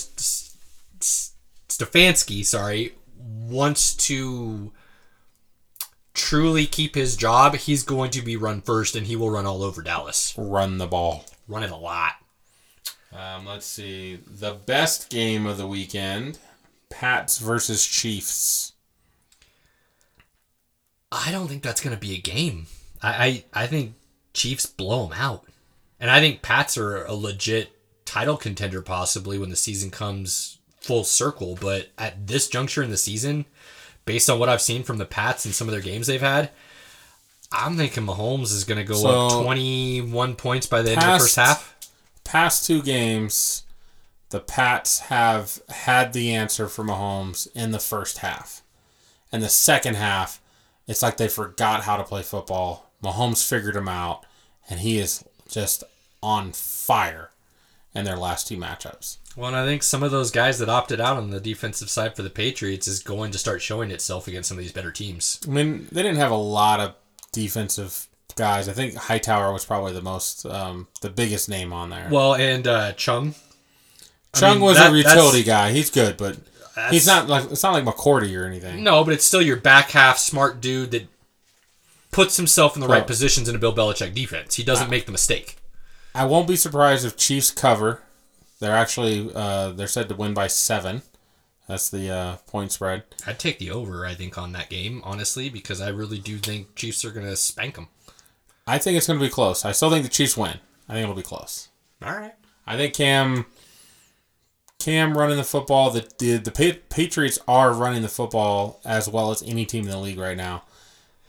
Stefanski, sorry, wants to truly keep his job, he's going to be run first and he will run all over Dallas. Run the ball. Run it a lot. Um, let's see. The best game of the weekend Pats versus Chiefs. I don't think that's going to be a game. I, I, I think Chiefs blow them out. And I think Pats are a legit title contender possibly when the season comes full circle. But at this juncture in the season, based on what I've seen from the Pats and some of their games they've had, I'm thinking Mahomes is going to go up 21 points by the end of the first half. Past two games, the Pats have had the answer for Mahomes in the first half. And the second half, it's like they forgot how to play football. Mahomes figured him out, and he is just on fire in their last two matchups. Well, and I think some of those guys that opted out on the defensive side for the Patriots is going to start showing itself against some of these better teams. I mean, they didn't have a lot of defensive guys. I think Hightower was probably the most, um, the biggest name on there. Well, and uh, Chung. I Chung mean, was that- a utility guy. He's good, but he's not like it's not like McCourty or anything. No, but it's still your back half smart dude that puts himself in the right Well- positions in a Bill Belichick defense. He doesn't make the mistake. I won't be surprised if Chiefs cover. They're actually uh, they're said to win by seven. That's the uh, point spread. I'd take the over, I think, on that game, honestly, because I really do think Chiefs are going to spank them. I think it's going to be close. I still think the Chiefs win. I think it'll be close. All right. I think Cam Cam running the football. The the, the Pa- Patriots are running the football as well as any team in the league right now.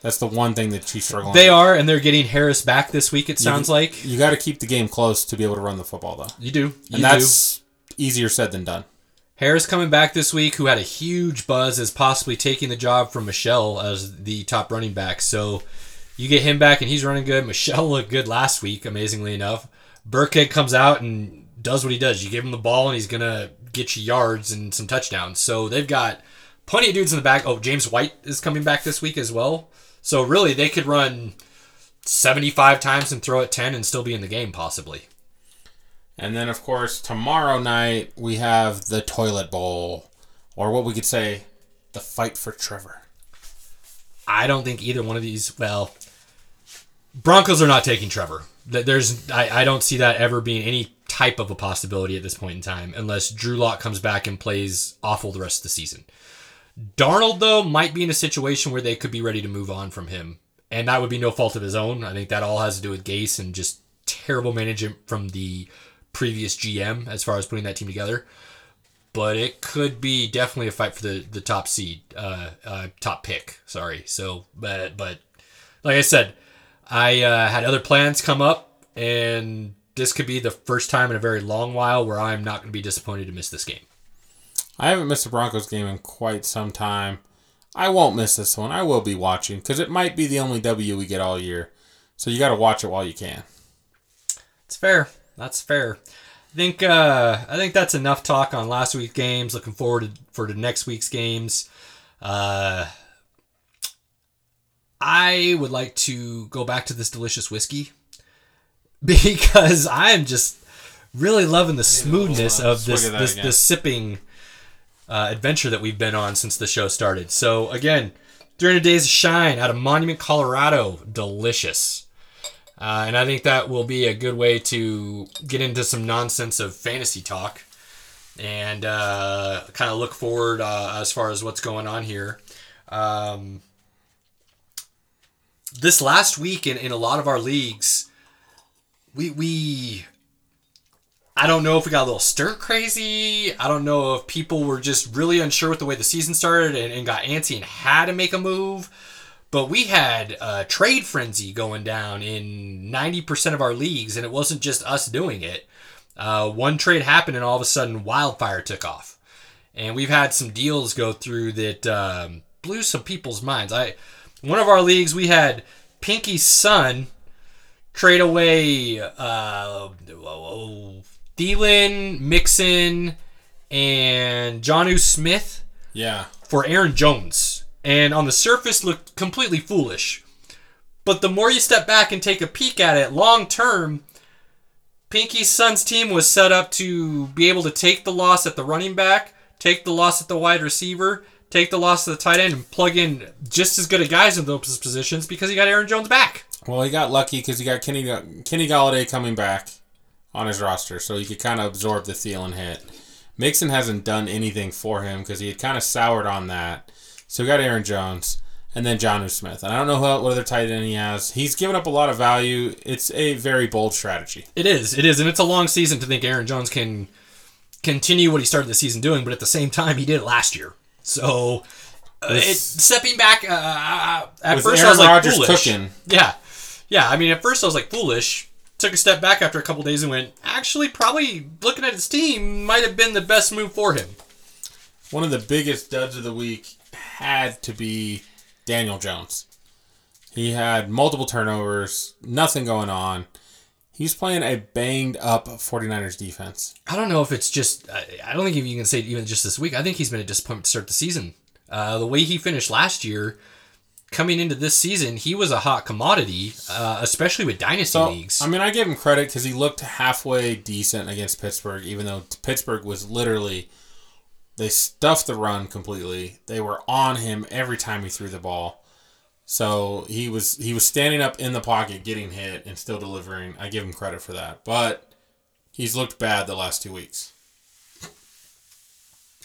That's the one thing that Chiefs struggle. They are, and they're getting Harris back this week. It sounds like You got to keep the game close to be able to run the football, though, you do. You and do. that's easier said than done. Harris coming back this week, who had a huge buzz as possibly taking the job from Michel as the top running back. So you get him back, and he's running good. Michel looked good last week, amazingly enough. Burkhead comes out and does what he does. You give him the ball, and he's gonna get you yards and some touchdowns. So they've got plenty of dudes in the back. Oh, James White is coming back this week as well. So really, they could run seventy-five times and throw it ten and still be in the game, possibly. And then, of course, tomorrow night we have the Toilet Bowl, or what we could say, the fight for Trevor. I don't think either one of these. Well, Broncos are not taking Trevor. There's, I, I don't see that ever being any type of a possibility at this point in time, unless Drew Lock comes back and plays awful the rest of the season. Darnold though might be in a situation where they could be ready to move on from him, and that would be no fault of his own. I think that all has to do with Gase and just terrible management from the previous GM as far as putting that team together. But it could be definitely a fight for the, the top seed, uh, uh, top pick. Sorry. So, but but like I said, I uh, had other plans come up, and this could be the first time in a very long while where I'm not going to be disappointed to miss this game. I haven't missed a Broncos game in quite some time. I won't miss this one. I will be watching because it might be the only W we get all year. So you got to watch it while you can. It's fair. That's fair. I think uh, I think that's enough talk on last week's games. Looking forward to, for the next week's games. Uh, I would like to go back to this delicious whiskey [laughs] because I'm just really loving the smoothness of this swig of that this, this sipping uh, adventure that we've been on since the show started. So again, 300 Days of Shine out of Monument, Colorado, delicious. Uh, and I think that will be a good way to get into some nonsense of fantasy talk and uh, kind of look forward uh, as far as what's going on here. Um, this last week in, in a lot of our leagues, we we I don't know if we got a little stir crazy. I don't know if people were just really unsure with the way the season started and, and got antsy and had to make a move. But we had a trade frenzy going down in 90% of our leagues, and it wasn't just us doing it. Uh, one trade happened, and all of a sudden, wildfire took off. And we've had some deals go through that um, blew some people's minds. I one of our leagues, we had Pinky's son trade away uh, Thielen, Mixon, and Jonnu Smith Yeah. for Aaron Jones. And on the surface looked completely foolish. But the more you step back and take a peek at it long term, Pinky's son's team was set up to be able to take the loss at the running back, take the loss at the wide receiver, take the loss at the tight end, and plug in just as good a guys in those positions because he got Aaron Jones back. Well, he got lucky because he got Kenny Kenny Golladay coming back on his roster, so he could kind of absorb the Thielen hit. Mixon hasn't done anything for him because he had kind of soured on that. So we got Aaron Jones and then Jonnu Smith. And I don't know who, what other tight end he has. He's given up a lot of value. It's a very bold strategy. It is, it is, and it's a long season to think Aaron Jones can continue what he started the season doing, but at the same time, he did it last year. So, uh, it, stepping back, uh, uh, at first I was like Rodgers foolish. cooking. Yeah, yeah. I mean, at first I was like foolish. Took a step back after a couple days and went, actually, probably looking at his team might have been the best move for him. One of the biggest duds of the week had to be Daniel Jones. He had multiple turnovers, nothing going on. He's playing a banged up 49ers defense. I don't know if it's just. I, don't think you can say even just this week. I think he's been a disappointment to start the season. Uh, the way he finished last year, coming into this season, he was a hot commodity, uh, especially with dynasty So, leagues. I mean, I give him credit because he looked halfway decent against Pittsburgh, even though Pittsburgh was literally. They stuffed the run completely. They were on him every time he threw the ball. So he was he was standing up in the pocket, getting hit, and still delivering. I give him credit for that. But he's looked bad the last two weeks.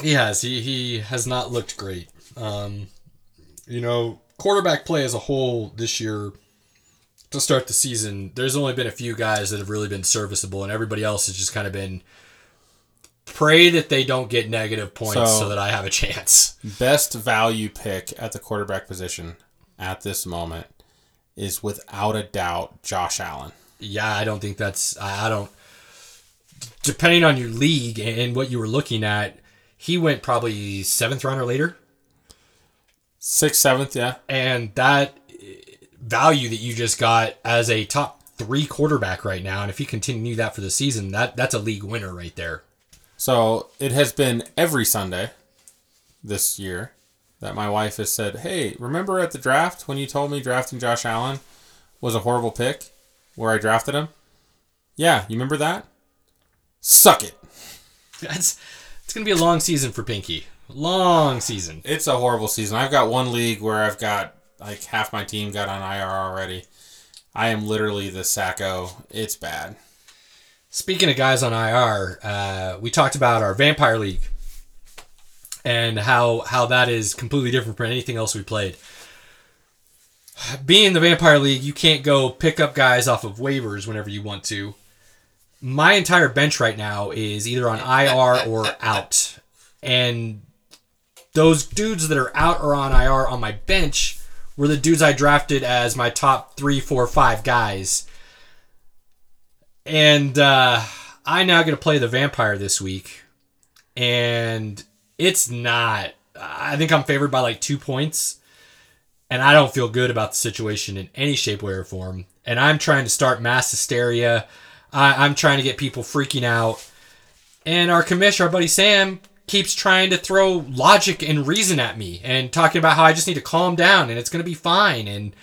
He has. He he has not looked great. Um, you know, quarterback play as a whole this year to start the season, there's only been a few guys that have really been serviceable, and everybody else has just kind of been pray that they don't get negative points so, So- that I have a chance. Best value pick at the quarterback position at this moment is without a doubt Josh Allen. Yeah, I don't think that's. I I don't. Depending on your league and what you were looking at, he went probably seventh round or later, Sixth, seventh, yeah. and that value that you just got as a top three quarterback right now, and if you continue that for the season, that that's a league winner right there. So it has been every Sunday this year that my wife has said, Hey, remember at the draft when you told me drafting Josh Allen was a horrible pick where I drafted him? Yeah, you remember that? Suck it. That's it's gonna be a long season for Pinky. Long season. It's a horrible season. I've got one league where I've got like half my team got on IR already. I am literally the Sacko. It's bad. Speaking of guys on IR, uh, we talked about our Vampire League and how how that is completely different from anything else we played. Being the Vampire League, you can't go pick up guys off of waivers whenever you want to. My entire bench right now is either on IR or out, and those dudes that are out or on IR on my bench were the dudes I drafted as my top three, four, five guys and uh, I now get to play the vampire this week, and it's not. I think I'm favored by like two points, and I don't feel good about the situation in any shape, way, or form. And I'm trying to start mass hysteria. I, I'm trying to get people freaking out, and our commissioner, our buddy Sam, keeps trying to throw logic and reason at me and talking about how I just need to calm down and it's going to be fine and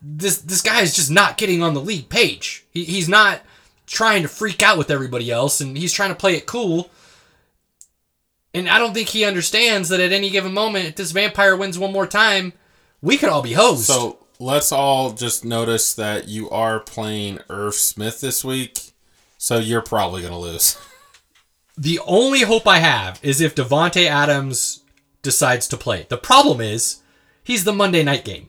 this this guy is just not getting on the league page. He, he's not trying to freak out with everybody else and he's trying to play it cool. And I don't think he understands that at any given moment, if this vampire wins one more time, we could all be hosed. So let's all just notice that you are playing Irv Smith this week. So you're probably going to lose. [laughs] the only hope I have is if Davante Adams decides to play. The problem is he's the Monday night game.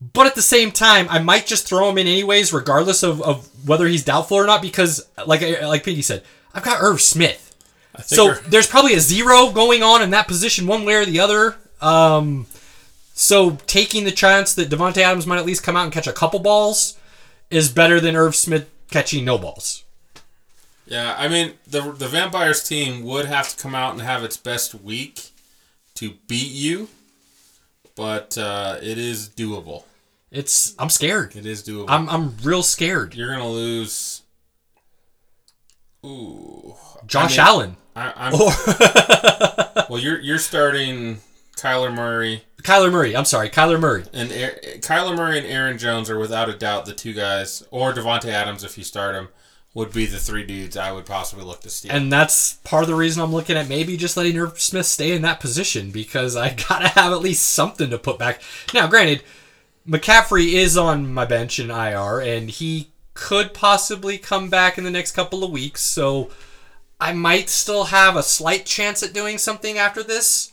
But at the same time, I might just throw him in anyways, regardless of, of whether he's doubtful or not, because like like Pinky said, I've got Irv Smith. So there's probably a zero going on in that position, one way or the other. Um, so taking the chance that Davante Adams might at least come out and catch a couple balls is better than Irv Smith catching no balls. Yeah, I mean the the Vampires team would have to come out and have its best week to beat you, but uh, it is doable. It's I'm scared. It is doable. I'm I'm real scared. You're gonna lose. Ooh, Josh I mean- Allen I, I'm or [laughs] well. You're you're starting Kyler Murray Kyler Murray. I'm sorry, Kyler Murray. and Kyler Murray and Aaron Jones are without a doubt the two guys, or Davante Adams if you start him, would be the three dudes I would possibly look to steal. And that's part of the reason I'm looking at maybe just letting Irv Smith stay in that position because I [laughs] gotta have at least something to put back. Now, granted, McCaffrey is on my bench in IR, and he could possibly come back in the next couple of weeks, so I might still have a slight chance at doing something after this.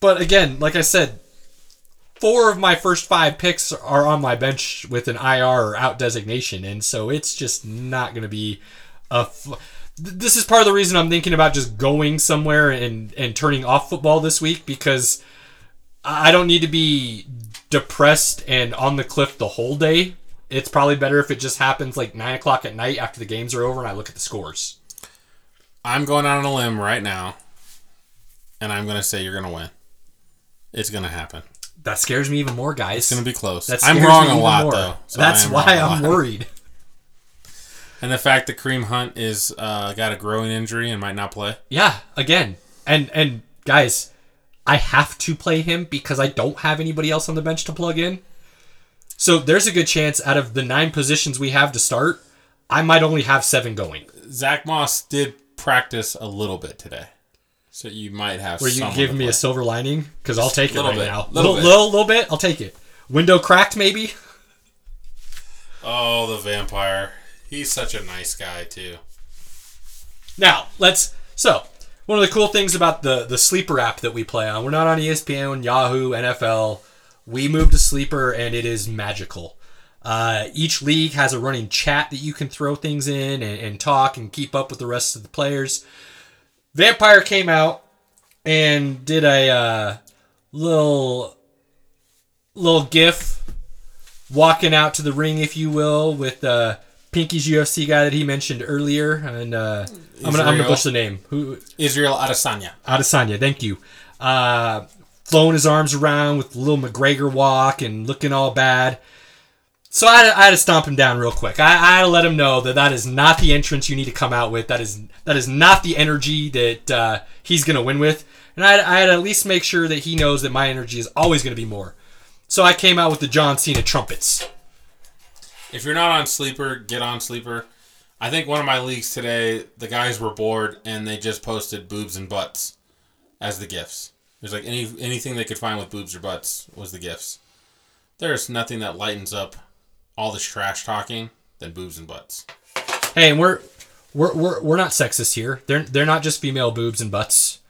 But again, like I said, four of my first five picks are on my bench with an IR or out designation, and so it's just not going to be a. This is part of the reason I'm thinking about just going somewhere and and turning off football this week because I I don't need to be depressed and on the cliff the whole day. It's probably better if it just happens like nine o'clock at night after the games are over and I look at the scores. I'm going out on a limb right now, and I'm going to say you're going to win. It's going to happen. That scares me even more, guys. It's going to be close. That I'm wrong a lot more. though. so That's why I'm worried. [laughs] And the fact that Kareem Hunt is uh, got a growing injury and might not play. Yeah, again, and and guys, I have to play him because I don't have anybody else on the bench to plug in. So there's a good chance out of the nine positions we have to start, I might only have seven going. Zach Moss did practice a little bit today, so you might have. Where you give me play. a silver lining because I'll take it right bit, now. little Little, bit. little little bit, I'll take it. Window cracked, maybe. Oh, the vampire. He's such a nice guy too. Now let's. So one of the cool things about the the sleeper app that we play on, we're not on ESPN, Yahoo, NFL. we moved to Sleeper, and it is magical. Uh, each league has a running chat that you can throw things in and, and talk and keep up with the rest of the players. Vampire came out and did a uh, little little gif walking out to the ring, if you will, with uh, Pinky's UFC guy that he mentioned earlier, and uh, I'm gonna I'm gonna butcher the name. Who Israel Adesanya. Adesanya, thank you. Uh, throwing his arms around with little McGregor walk and looking all bad. So I had, to, I had to stomp him down real quick. I, I had to let him know that that is not the entrance you need to come out with. That is that is not the energy that uh, he's gonna win with. And I, had- I had to at least make sure that he knows that my energy is always gonna be more. So I came out with the John Cena trumpets. If you're not on Sleeper, get on Sleeper. I think one of my leagues today, the guys were bored and they just posted boobs and butts as the gifts. There's like any anything they could find with boobs or butts was the gifts. There's nothing that lightens up all this trash talking than boobs and butts. Hey, and we're we're, we're, we're not sexist here. They're they're not just female boobs and butts.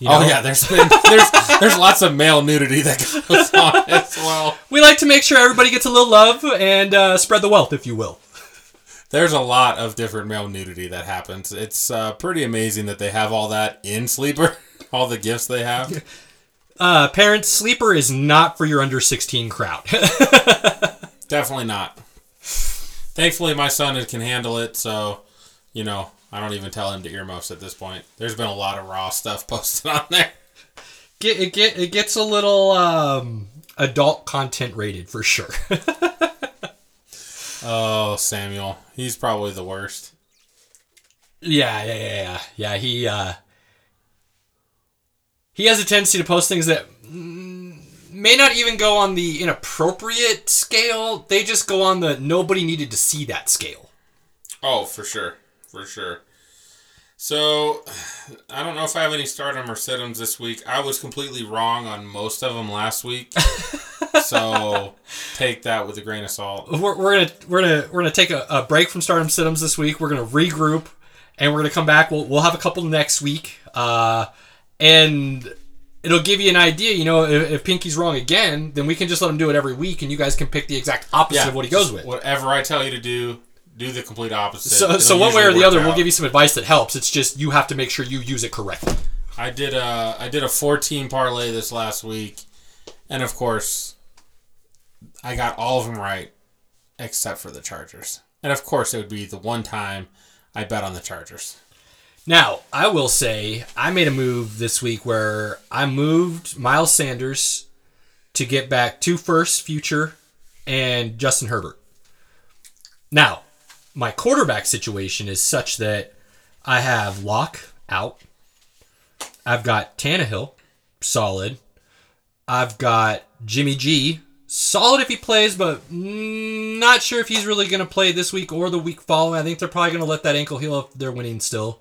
You Oh yeah, there's been there's there's lots of male nudity that goes on as well. We like to make sure everybody gets a little love and uh, spread the wealth, if you will. There's a lot of different male nudity that happens. It's uh, pretty amazing that they have all that in Sleeper, [laughs] all the gifts they have. Uh, parents, Sleeper is not for your under 16 crowd. [laughs] Definitely not. Thankfully, my son can handle it, so you know I don't even tell him to earmuffs at this point. There's been a lot of raw stuff [laughs] posted on there. get, it, get, it gets a little um, adult content rated for sure. [laughs] Oh, Samuel, he's probably the worst. yeah, yeah, yeah, yeah. Yeah, he, uh, he has a tendency to post things that mm, may not even go on the inappropriate scale. They just go on the nobody needed to see that scale. Oh, for sure, for sure. So, I don't know if I have any stardom or situms this week. I was completely wrong on most of them last week, [laughs] so take that with a grain of salt. we're, we're gonna we're gonna we're gonna take a, a break from Stardom Situms this week. We're gonna regroup, and we're gonna come back. We'll we'll have a couple next week, uh, and it'll give you an idea. You know, if, if Pinky's wrong again, then we can just let him do it every week, and you guys can pick the exact opposite of what he goes with. Whatever I tell you to do, do the complete opposite. So so one way or the other, we'll give you some advice that helps. It's just you have to make sure you use it correctly. I did a I did a 14 parlay this last week, and of course, I got all of them right, except for the Chargers. And of course, it would be the one time I bet on the Chargers. Now, I will say I made a move this week where I moved Miles Sanders to get back two first, future, and Justin Herbert. Now, my quarterback situation is such that I have Lock out. I've got Tannehill, solid. I've got Jimmy G, solid if he plays, but not sure if he's really going to play this week or the week following. I think they're probably going to let that ankle heal if they're winning still.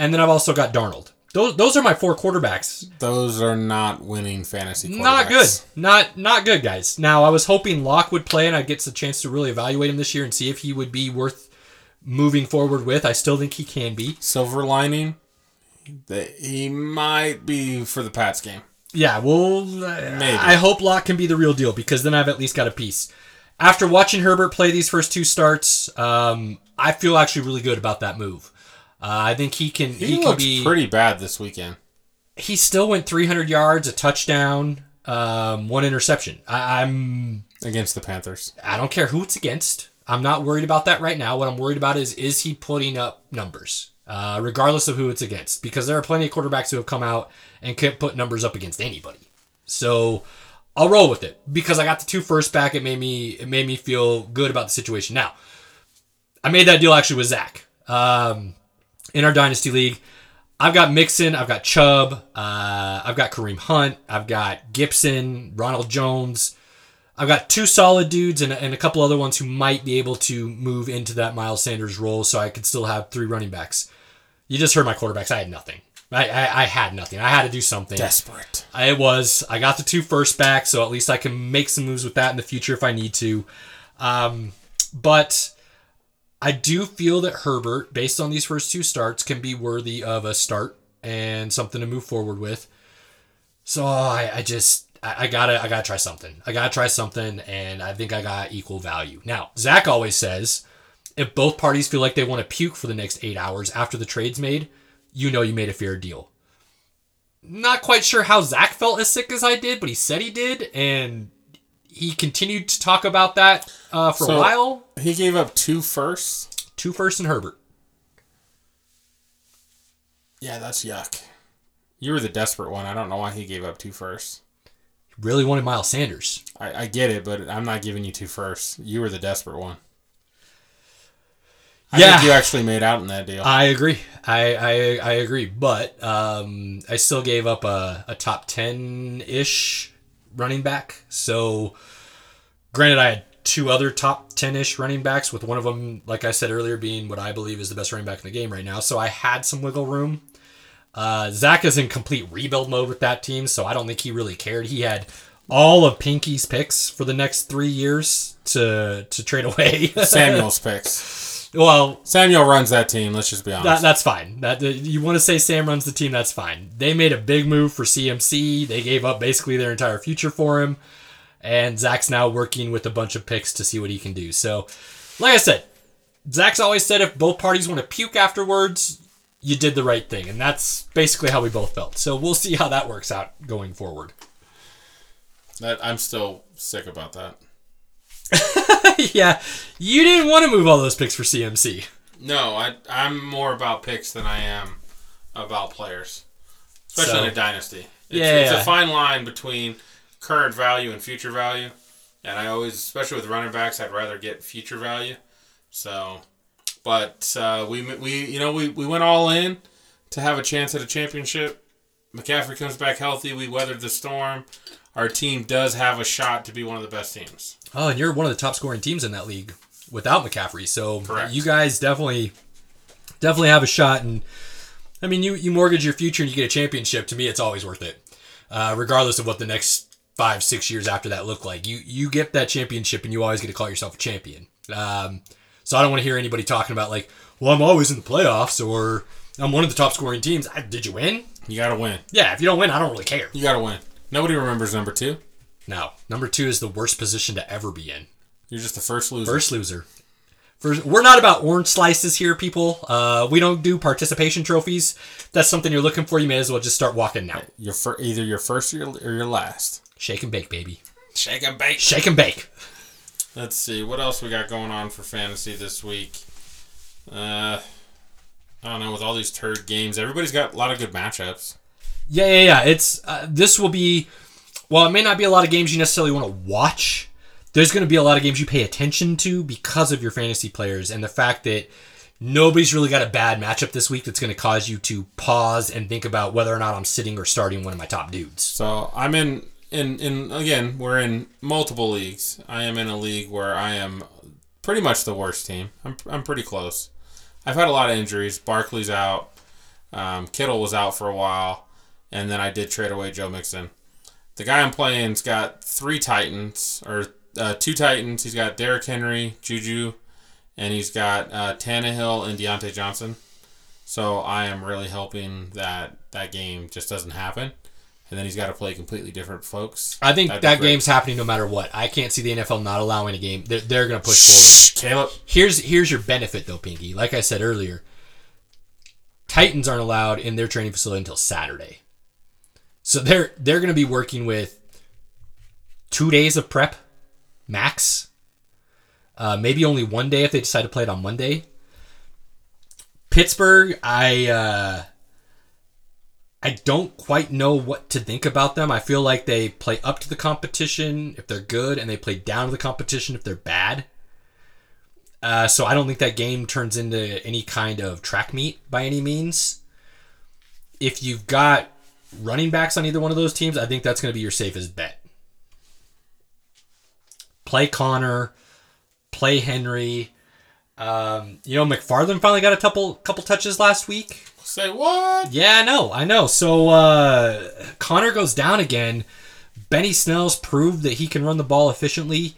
And then I've also got Darnold. Those those are my four quarterbacks. Those are not winning fantasy. Not good. Not not good, guys. Now I was hoping Lock would play and I'd get the chance to really evaluate him this year and see if he would be worth moving forward with. I still think he can be. Silver lining, that he might be for the Pats game. Yeah, well, Maybe. I hope Lock can be the real deal because then I've at least got a piece. After watching Herbert play these first two starts, um, I feel actually really good about that move. Uh, I think he can. He, He, can be. pretty bad this weekend. he still went 300 yards, a touchdown, um, one interception. I, I'm. against the Panthers. I don't care who it's against. I'm not worried about that right now. What I'm worried about is is he putting up numbers, uh, regardless of who it's against, because there are plenty of quarterbacks who have come out and can't put numbers up against anybody. So I'll roll with it because I got the two first back. It made me it made me feel good about the situation. Now I made that deal actually with Zach um, in our dynasty league. I've got Mixon, I've got Chubb, uh, I've got Kareem Hunt, I've got Gibson, Ronald Jones. I've got two solid dudes and, and a couple other ones who might be able to move into that Miles Sanders role, so I could still have three running backs. You just heard my quarterbacks. I had nothing. I, I, I had nothing. I had to do something. Desperate. I was. I got the two first back, so at least I can make some moves with that in the future if I need to. Um, but I do feel that Herbert, based on these first two starts, can be worthy of a start and something to move forward with. So I, I just I, I gotta I gotta try something. I gotta try something, and I think I got equal value. Now, Zach always says, if both parties feel like they want to puke for the next eight hours after the trade's made, you know you made a fair deal. Not quite sure how Zach felt as sick as I did, but he said he did, and he continued to talk about that uh, for So- a while. He gave up two firsts. Two firsts and Herbert. Yeah, that's yuck. You were the desperate one. I don't know why he gave up two firsts. He Really wanted Miles Sanders. I, I get it, but I'm not giving you two firsts. You were the desperate one. I Yeah. you actually made out in that deal. I agree. I I, I agree, but um, I still gave up a, a top ten ish running back. So, granted, I had two other top ten ish running backs, with one of them, like I said earlier, being what I believe is the best running back in the game right now. So I had some wiggle room. Uh, Zach is in complete rebuild mode with that team, so I don't think he really cared. He had all of Pinky's picks for the next three years to to trade away. Samuel's [laughs] picks. Well, Samuel runs that team. Let's just be honest. that, that's fine. That you want to say Sam runs the team, that's fine. They made a big move for CMC. They gave up basically their entire future for him, and Zach's now working with a bunch of picks to see what he can do. So, like I said, Zach's always said if both parties want to puke afterwards, you did the right thing, and that's basically how we both felt. So we'll see how that works out going forward. that I'm still sick about that. [laughs] yeah, you didn't want to move all those picks for CMC. No, I I'm more about picks than I am about players, especially So- in a dynasty. It's, Yeah, it's yeah. a fine line between current value and future value, and I always, especially with running backs, I'd rather get future value. So, but uh, we we you know we we went all in to have a chance at a championship. McCaffrey comes back healthy. We weathered the storm. Our team does have a shot to be one of the best teams. Oh, and you're one of the top scoring teams in that league without McCaffrey. So Correct. you guys definitely definitely have a shot and I mean you you mortgage your future and you get a championship, to me it's always worth it. Uh, regardless of what the next five, six years after that look like. You you get that championship and you always get to call yourself a champion. Um, so I don't want to hear anybody talking about like, well, I'm always in the playoffs or I'm one of the top scoring teams. I, did you win? You got to win. Yeah, if you don't win, I don't really care. You got to win. Nobody remembers number two. No. Number two is the worst position to ever be in. You're just the first loser. First loser. First, we're not about orange slices here, people. Uh, we don't do participation trophies. If that's something you're looking for, you may as well just start walking now. You're fir- either your first or your, or your last. Shake and bake, baby. Shake and bake. Shake and bake. Let's see what else we got going on for fantasy this week. Uh, I don't know with all these turd games. Everybody's got a lot of good matchups. Yeah, yeah, yeah. It's uh, this will be. Well, it may not be a lot of games you necessarily want to watch. There's going to be a lot of games you pay attention to because of your fantasy players and the fact that nobody's really got a bad matchup this week that's going to cause you to pause and think about whether or not I'm sitting or starting one of my top dudes. So I'm in in in again. We're in multiple leagues. I am in a league where I am pretty much the worst team. I'm I'm pretty close. I've had a lot of injuries. Barkley's out. Um, Kittle was out for a while, and then I did trade away Joe Mixon. The guy I'm playing's got three Titans or uh, two Titans. He's got Derrick Henry, Juju, and he's got uh, Tannehill and Diontae Johnson. So I am really hoping that that game just doesn't happen, and then he's got to play completely different folks. I think That'd that game's happening no matter what. I can't see the NFL not allowing a game. They're, they're going to push forward. Caleb. Here's here's your benefit though, Pinky. Like I said earlier, Titans aren't allowed in their training facility until Saturday, so they're they're going to be working with two days of prep max. Uh, maybe only one day if they decide to play it on Monday. Pittsburgh, I uh, I don't quite know what to think about them. I feel like they play up to the competition if they're good, and they play down to the competition if they're bad. Uh, so I don't think that game turns into any kind of track meet by any means. If you've got running backs on either one of those teams, I think that's going to be your safest bet. Play Conner, play Henry. Um, you know, McFarland finally got a couple couple touches last week. Say what? Yeah, I know, I know. So uh, Conner goes down again. Benny Snell's proved that he can run the ball efficiently.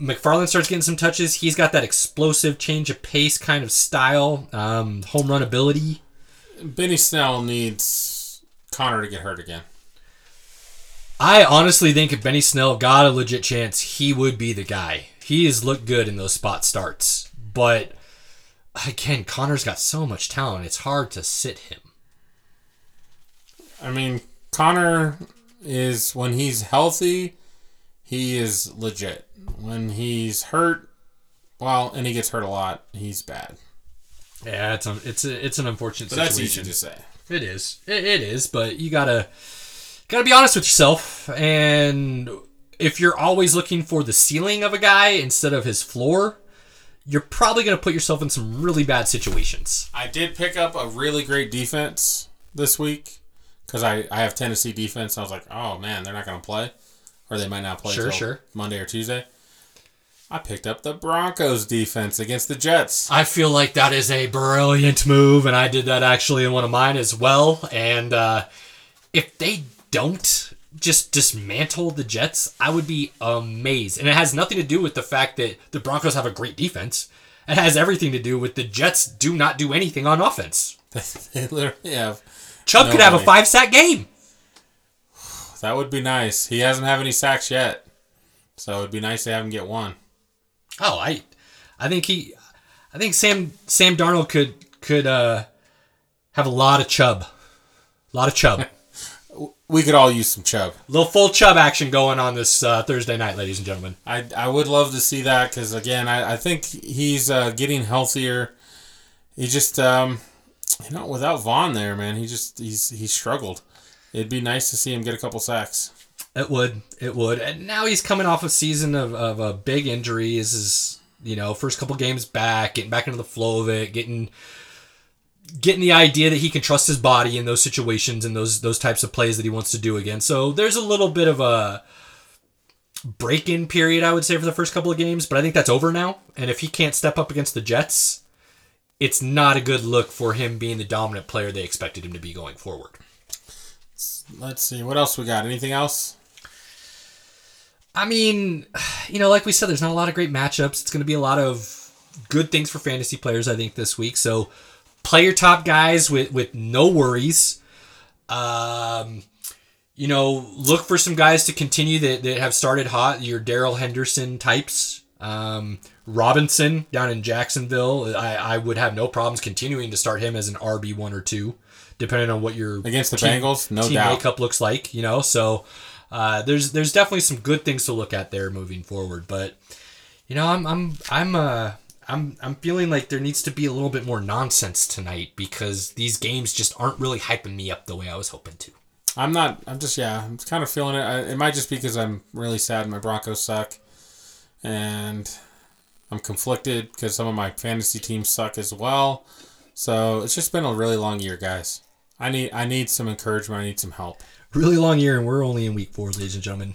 McFarland starts getting some touches. He's got that explosive change of pace kind of style, um, home run ability. Benny Snell needs Conner to get hurt again. I honestly think if Benny Snell got a legit chance, he would be the guy. He has looked good in those spot starts, but again, Conner's got so much talent. It's hard to sit him. I mean, Conner is when he's healthy, he is legit. When he's hurt, well, and he gets hurt a lot, he's bad. Yeah, it's it's a, it's an unfortunate But that's situation. easy to say. It is. It, it is, but you gotta gotta be honest with yourself. And if you're always looking for the ceiling of a guy instead of his floor, you're probably gonna put yourself in some really bad situations. I did pick up a really great defense this week because I, I have Tennessee defense. I was like, oh man, they're not going to play, or they might not play Sure, sure. Monday or Tuesday. I picked up the Broncos defense against the Jets. I feel like that is a brilliant move, and I did that actually in one of mine as well. And uh, if they don't just dismantle the Jets, I would be amazed. And it has nothing to do with the fact that the Broncos have a great defense. It has everything to do with the Jets do not do anything on offense. [laughs] they literally have. Chubb could have a five sack game. That would be nice. He hasn't have any sacks yet, so it'd be nice to have him get one. Oh, I, I think he, I think Sam Sam Darnold could could uh, have a lot of chub, a lot of chub. [laughs] We could all use some Chubb. little full chub action going on this uh, Thursday night, ladies and gentlemen. I, I would love to see that because again I, I think he's uh, getting healthier. He just um, you know without Von there, man, he just he's he struggled. It'd be nice to see him get a couple sacks. It would, it would, and now he's coming off a season of, of a big injury. This is you know first couple games back, getting back into the flow of it, getting getting the idea that he can trust his body in those situations and those those types of plays that he wants to do again. So there's a little bit of a break-in period, I would say, for the first couple of games, but I think that's over now. And if he can't step up against the Jets, it's not a good look for him being the dominant player they expected him to be going forward. Let's see what else we got. Anything else? I mean, you know, like we said, there's not a lot of great matchups. It's going to be a lot of good things for fantasy players, I think, this week. So play your top guys with with no worries. Um, you know, look for some guys to continue that, that have started hot. Your Darrell Henderson types. Um, Robinson down in Jacksonville. I, I would have no problems continuing to start him as an RB one or two, depending on what your Against the team- Bengals? No team doubt. makeup looks like. You know, so uh, there's there's definitely some good things to look at there moving forward. But you know, I'm I'm I'm uh I'm I'm feeling like there needs to be a little bit more nonsense tonight because these games just aren't really hyping me up the way I was hoping to. I'm not. I'm just yeah. I'm kind of feeling it. I, it might just be because I'm really sad my Broncos suck, and I'm conflicted because some of my fantasy teams suck as well. So it's just been a really long year, guys. I need I need some encouragement. I need some help. Really long year, and we're only in week four, ladies and gentlemen.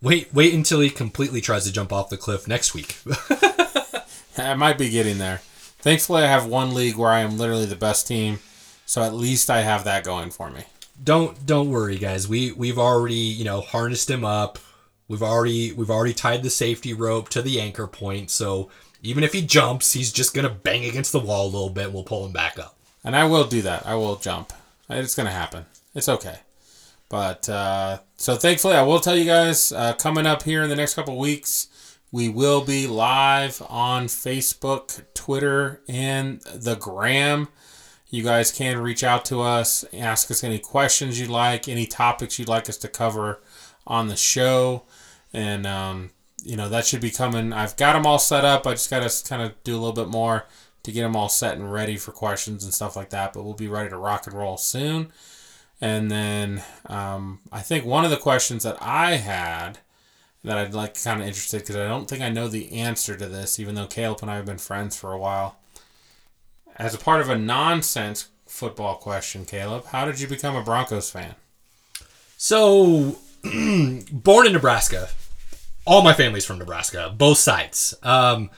Wait, wait until he completely tries to jump off the cliff next week. [laughs] I might be getting there. Thankfully, I have one league where I am literally the best team, so at least I have that going for me. don't don't worry, guys. We we've already you know harnessed him up. We've already we've already tied the safety rope to the anchor point. So even if he jumps, he's just gonna bang against the wall a little bit. and We'll pull him back up. And I will do that. I will jump. It's going to happen. It's okay. But uh, so thankfully, I will tell you guys uh, coming up here in the next couple weeks, we will be live on Facebook, Twitter, and the Gram. You guys can reach out to us, ask us any questions you'd like, any topics you'd like us to cover on the show. And, um, you know, that should be coming. I've got them all set up. I just got to kind of do a little bit more to get them all set and ready for questions and stuff like that. But we'll be ready to rock and roll soon. And then um, I think one of the questions that I had that I'd like kind of interested because I don't think I know the answer to this, even though Caleb and I have been friends for a while. As a part of a nonsense football question, Caleb, how did you become a Broncos fan? So [clears throat] born in Nebraska. All my family's from Nebraska, both sides. Um,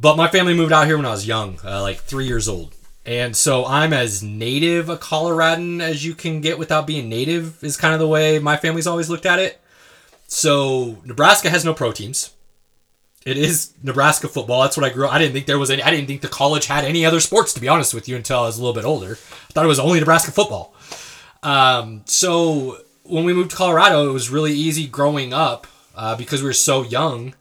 but my family moved out here when I was young, uh, like three years old. And so I'm as native a Coloradan as you can get without being native, is kind of the way my family's always looked at it. So Nebraska has no pro teams. It is Nebraska football. That's what I grew up. I didn't think there was any. I didn't think the college had any other sports, to be honest with you, until I was a little bit older. I thought it was only Nebraska football. Um, so when we moved to Colorado, it was really easy growing up uh, because we were so young,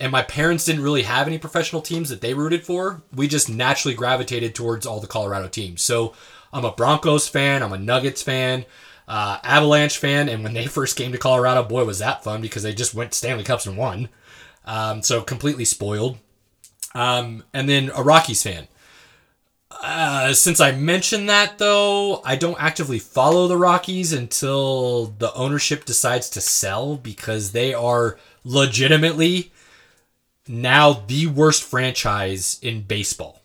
and my parents didn't really have any professional teams that they rooted for. We just naturally gravitated towards all the Colorado teams. So I'm a Broncos fan. I'm a Nuggets fan. Uh, Avalanche fan, and when they [laughs] first came to Colorado, boy, was that fun because they just went Stanley Cups and won. Um, so completely spoiled. Um, and then a Rockies fan. Uh, since I mentioned that, though, I don't actively follow the Rockies until the ownership decides to sell because they are legitimately now the worst franchise in baseball.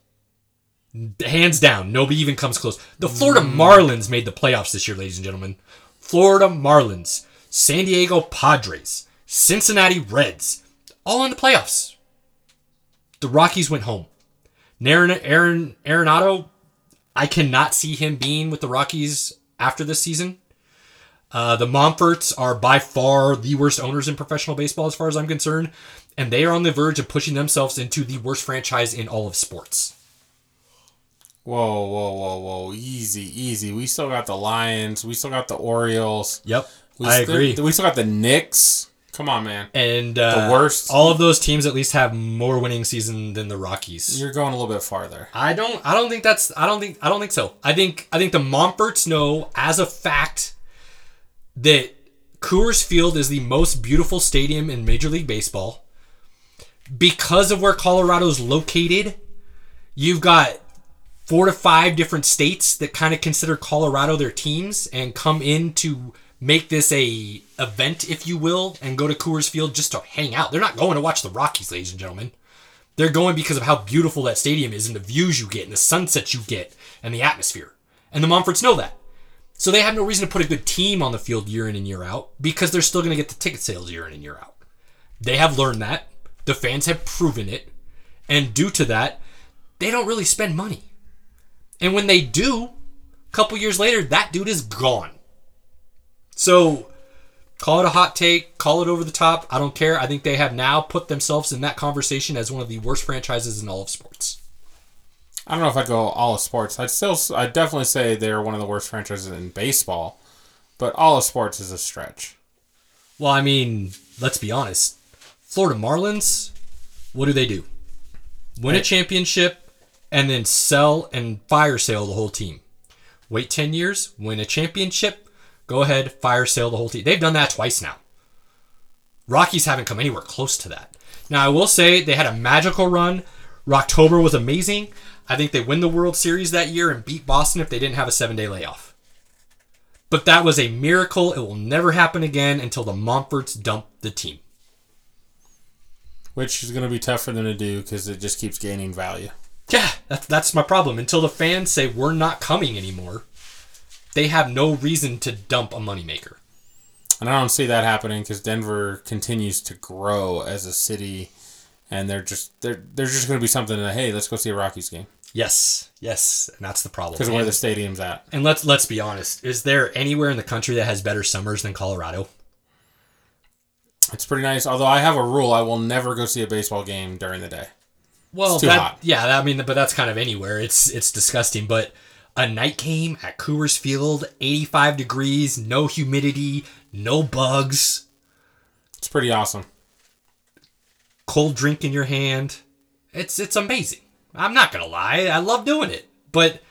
Hands down, nobody even comes close. The Florida Marlins made the playoffs this year, ladies and gentlemen. Florida Marlins, San Diego Padres, Cincinnati Reds, all in the playoffs. The Rockies went home. Aaron, Aaron Arenado, I cannot see him being with the Rockies after this season. Uh, the Monforts are by far the worst owners in professional baseball, as far as I'm concerned, and they are on the verge of pushing themselves into the worst franchise in all of sports. Whoa, whoa, whoa, whoa! Easy, easy. We still got the Lions. We still got the Orioles. Yep, We I still, agree. We still got the Knicks. Come on, man. And uh, The worst. All of those teams at least have more winning season than the Rockies. You're going a little bit farther. I don't. I don't think that's. I don't think. I don't think so. I think. I think the Monforts know as a fact that Coors Field is the most beautiful stadium in Major League Baseball. Because of where Colorado's located, you've got four to five different states that kind of consider Colorado their teams and come in to make this a event, if you will, and go to Coors Field just to hang out. They're not going to watch the Rockies, ladies and gentlemen. They're going because of how beautiful that stadium is and the views you get and the sunsets you get and the atmosphere. And the Monforts know that. So they have no reason to put a good team on the field year in and year out because they're still going to get the ticket sales year in and year out. They have learned that. The fans have proven it. And due to that, they don't really spend money. And when they do, a couple years later, that dude is gone. So call it a hot take, call it over the top. I don't care. I think they have now put themselves in that conversation as one of the worst franchises in all of sports. I don't know if I'd go all of sports. I'd still, I'd definitely say they're one of the worst franchises in baseball, but all of sports is a stretch. Well, I mean, let's be honest. Florida Marlins, what do they do? Win a championship and then sell and fire sale the whole team. Wait 10 years, win a championship, go ahead, fire sale the whole team. They've done that twice now. Rockies haven't come anywhere close to that. Now, I will say they had a magical run. Rocktober was amazing. I think they win the World Series that year and beat Boston if they didn't have a seven day layoff. But that was a miracle. It will never happen again until the Monforts dump the team. Which is going to be tough for them to do because it just keeps gaining value. Yeah, that's that's my problem. Until the fans say we're not coming anymore, they have no reason to dump a moneymaker. And I don't see that happening because Denver continues to grow as a city, and they're just they're there's just going to be something that hey, let's go see a Rockies game Yes, yes, and that's the problem. because where the stadium's at. and let's let's be honest. Is there anywhere in the country that has better summers than Colorado? It's pretty nice. Although I have a rule, I will never go see a baseball game during the day. Well, too that, hot. yeah, I mean, but that's kind of anywhere. It's it's disgusting. But a night game at Coors Field, 85 degrees, no humidity, no bugs, It's pretty awesome. cold drink in your hand. It's it's amazing. I'm not gonna lie, I love doing it. But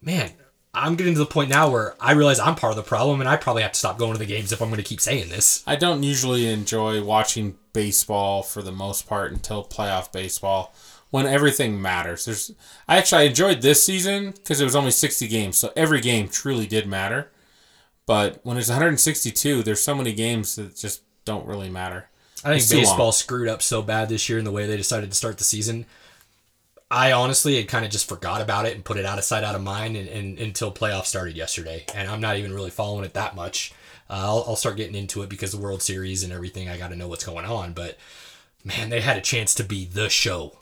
man, I'm getting to the point now where I realize I'm part of the problem, and I probably have to stop going to the games if I'm going to keep saying this. I don't usually enjoy watching baseball for the most part until playoff baseball when everything matters. There's I actually I enjoyed this season because it was only 60 games, so every game truly did matter. But when it's 162, there's so many games that just don't really matter. I think too long. baseball screwed up so bad this year in the way they decided to start the season. I honestly had kind of just forgot about it and put it out of sight, out of mind, and, and until playoffs started yesterday. And I'm not even really following it that much. Uh, I'll, I'll start getting into it because the World Series and everything. I got to know what's going on. But man, they had a chance to be the show,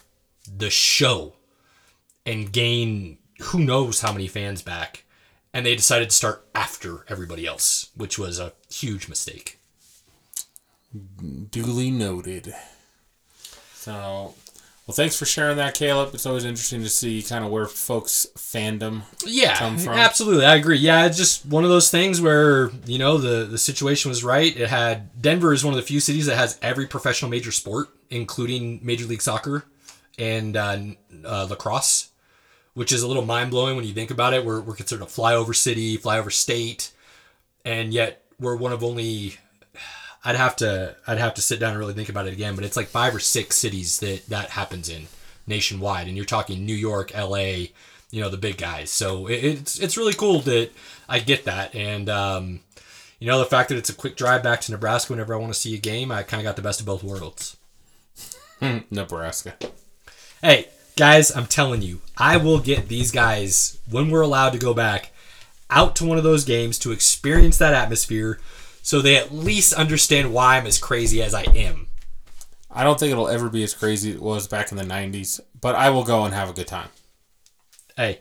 the show, and gain who knows how many fans back. And they decided to start after everybody else, which was a huge mistake. Duly noted. So Well, thanks for sharing that, Caleb. It's always interesting to see kind of where folks' fandom Yeah, come from. absolutely. I agree. Yeah, it's just one of those things where you know the the situation was right. It had Denver is one of the few cities that has every professional major sport, including Major League Soccer and uh, uh, lacrosse, which is a little mind blowing when you think about it. We're we're considered a flyover city, flyover state, and yet we're one of only. I'd have to I'd have to sit down and really think about it again, but it's like five or six cities that that happens in nationwide, and you're talking New York, L.A., you know the big guys. So it, it's it's really cool that I get that, and um, you know the fact that it's a quick drive back to Nebraska whenever I want to see a game. I kind of got the best of both worlds. [laughs] Nebraska. Hey guys, I'm telling you, I will get these guys when we're allowed to go back out to one of those games to experience that atmosphere, so they at least understand why I'm as crazy as I am. I don't think it'll ever be as crazy as it was back in the 90s, but I will go and have a good time. Hey,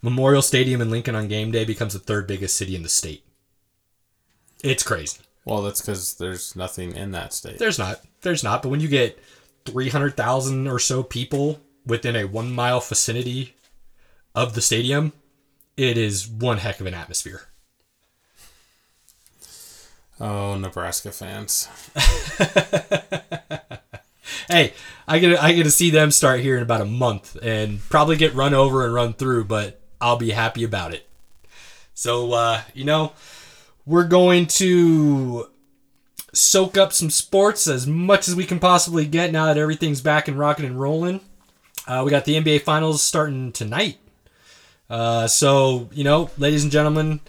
Memorial Stadium in Lincoln on game day becomes the third biggest city in the state. It's crazy. Well, that's because there's nothing in that state. There's not. There's not. But when you get 300,000 or so people within a one mile vicinity of the stadium, it is one heck of an atmosphere. Oh, Nebraska fans. [laughs] Hey, I get I get to see them start here in about a month and probably get run over and run through, but I'll be happy about it. So, uh, you know, we're going to soak up some sports as much as we can possibly get now that everything's back and rocking and rolling. Uh, we got the NBA Finals starting tonight. Uh, so, you know, ladies and gentlemen,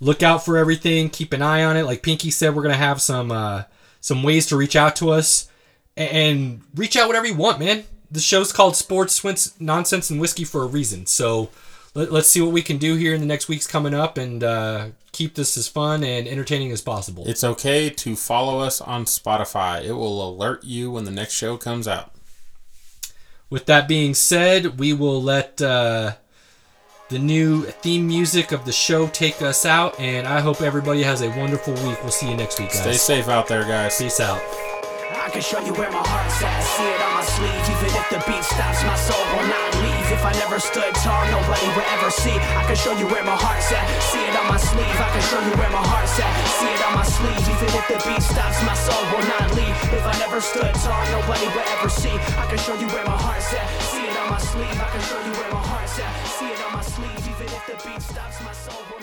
look out for everything. Keep an eye on it. Like Pinky said, we're gonna have some uh, some ways to reach out to us and, reach out whatever you want, man. The show's called Sports Nonsense and Whiskey for a reason. So let, let's see what we can do here in the next weeks coming up and uh, keep this as fun and entertaining as possible. It's okay to follow us on Spotify. It will alert you when the next show comes out. With that being said, we will let uh, the new theme music of the show take us out, and I hope everybody has a wonderful week. We'll see you next week, Stay safe out there, guys. Peace out. I can show you where my heart's at, see it on my sleeve. Even if the beat stops, my soul will not leave. If I never stood tall, nobody will ever see. I can show you where my heart's at, see it on my sleeve. I can show you where my heart's at, see it on my sleeve. Even if the beat stops, my soul will not leave. If I never stood tall, nobody will ever see. I can show you where my heart's at, see it on my sleeve. I can show you where my heart's at, see it on my sleeve. Even if the beat stops, my soul.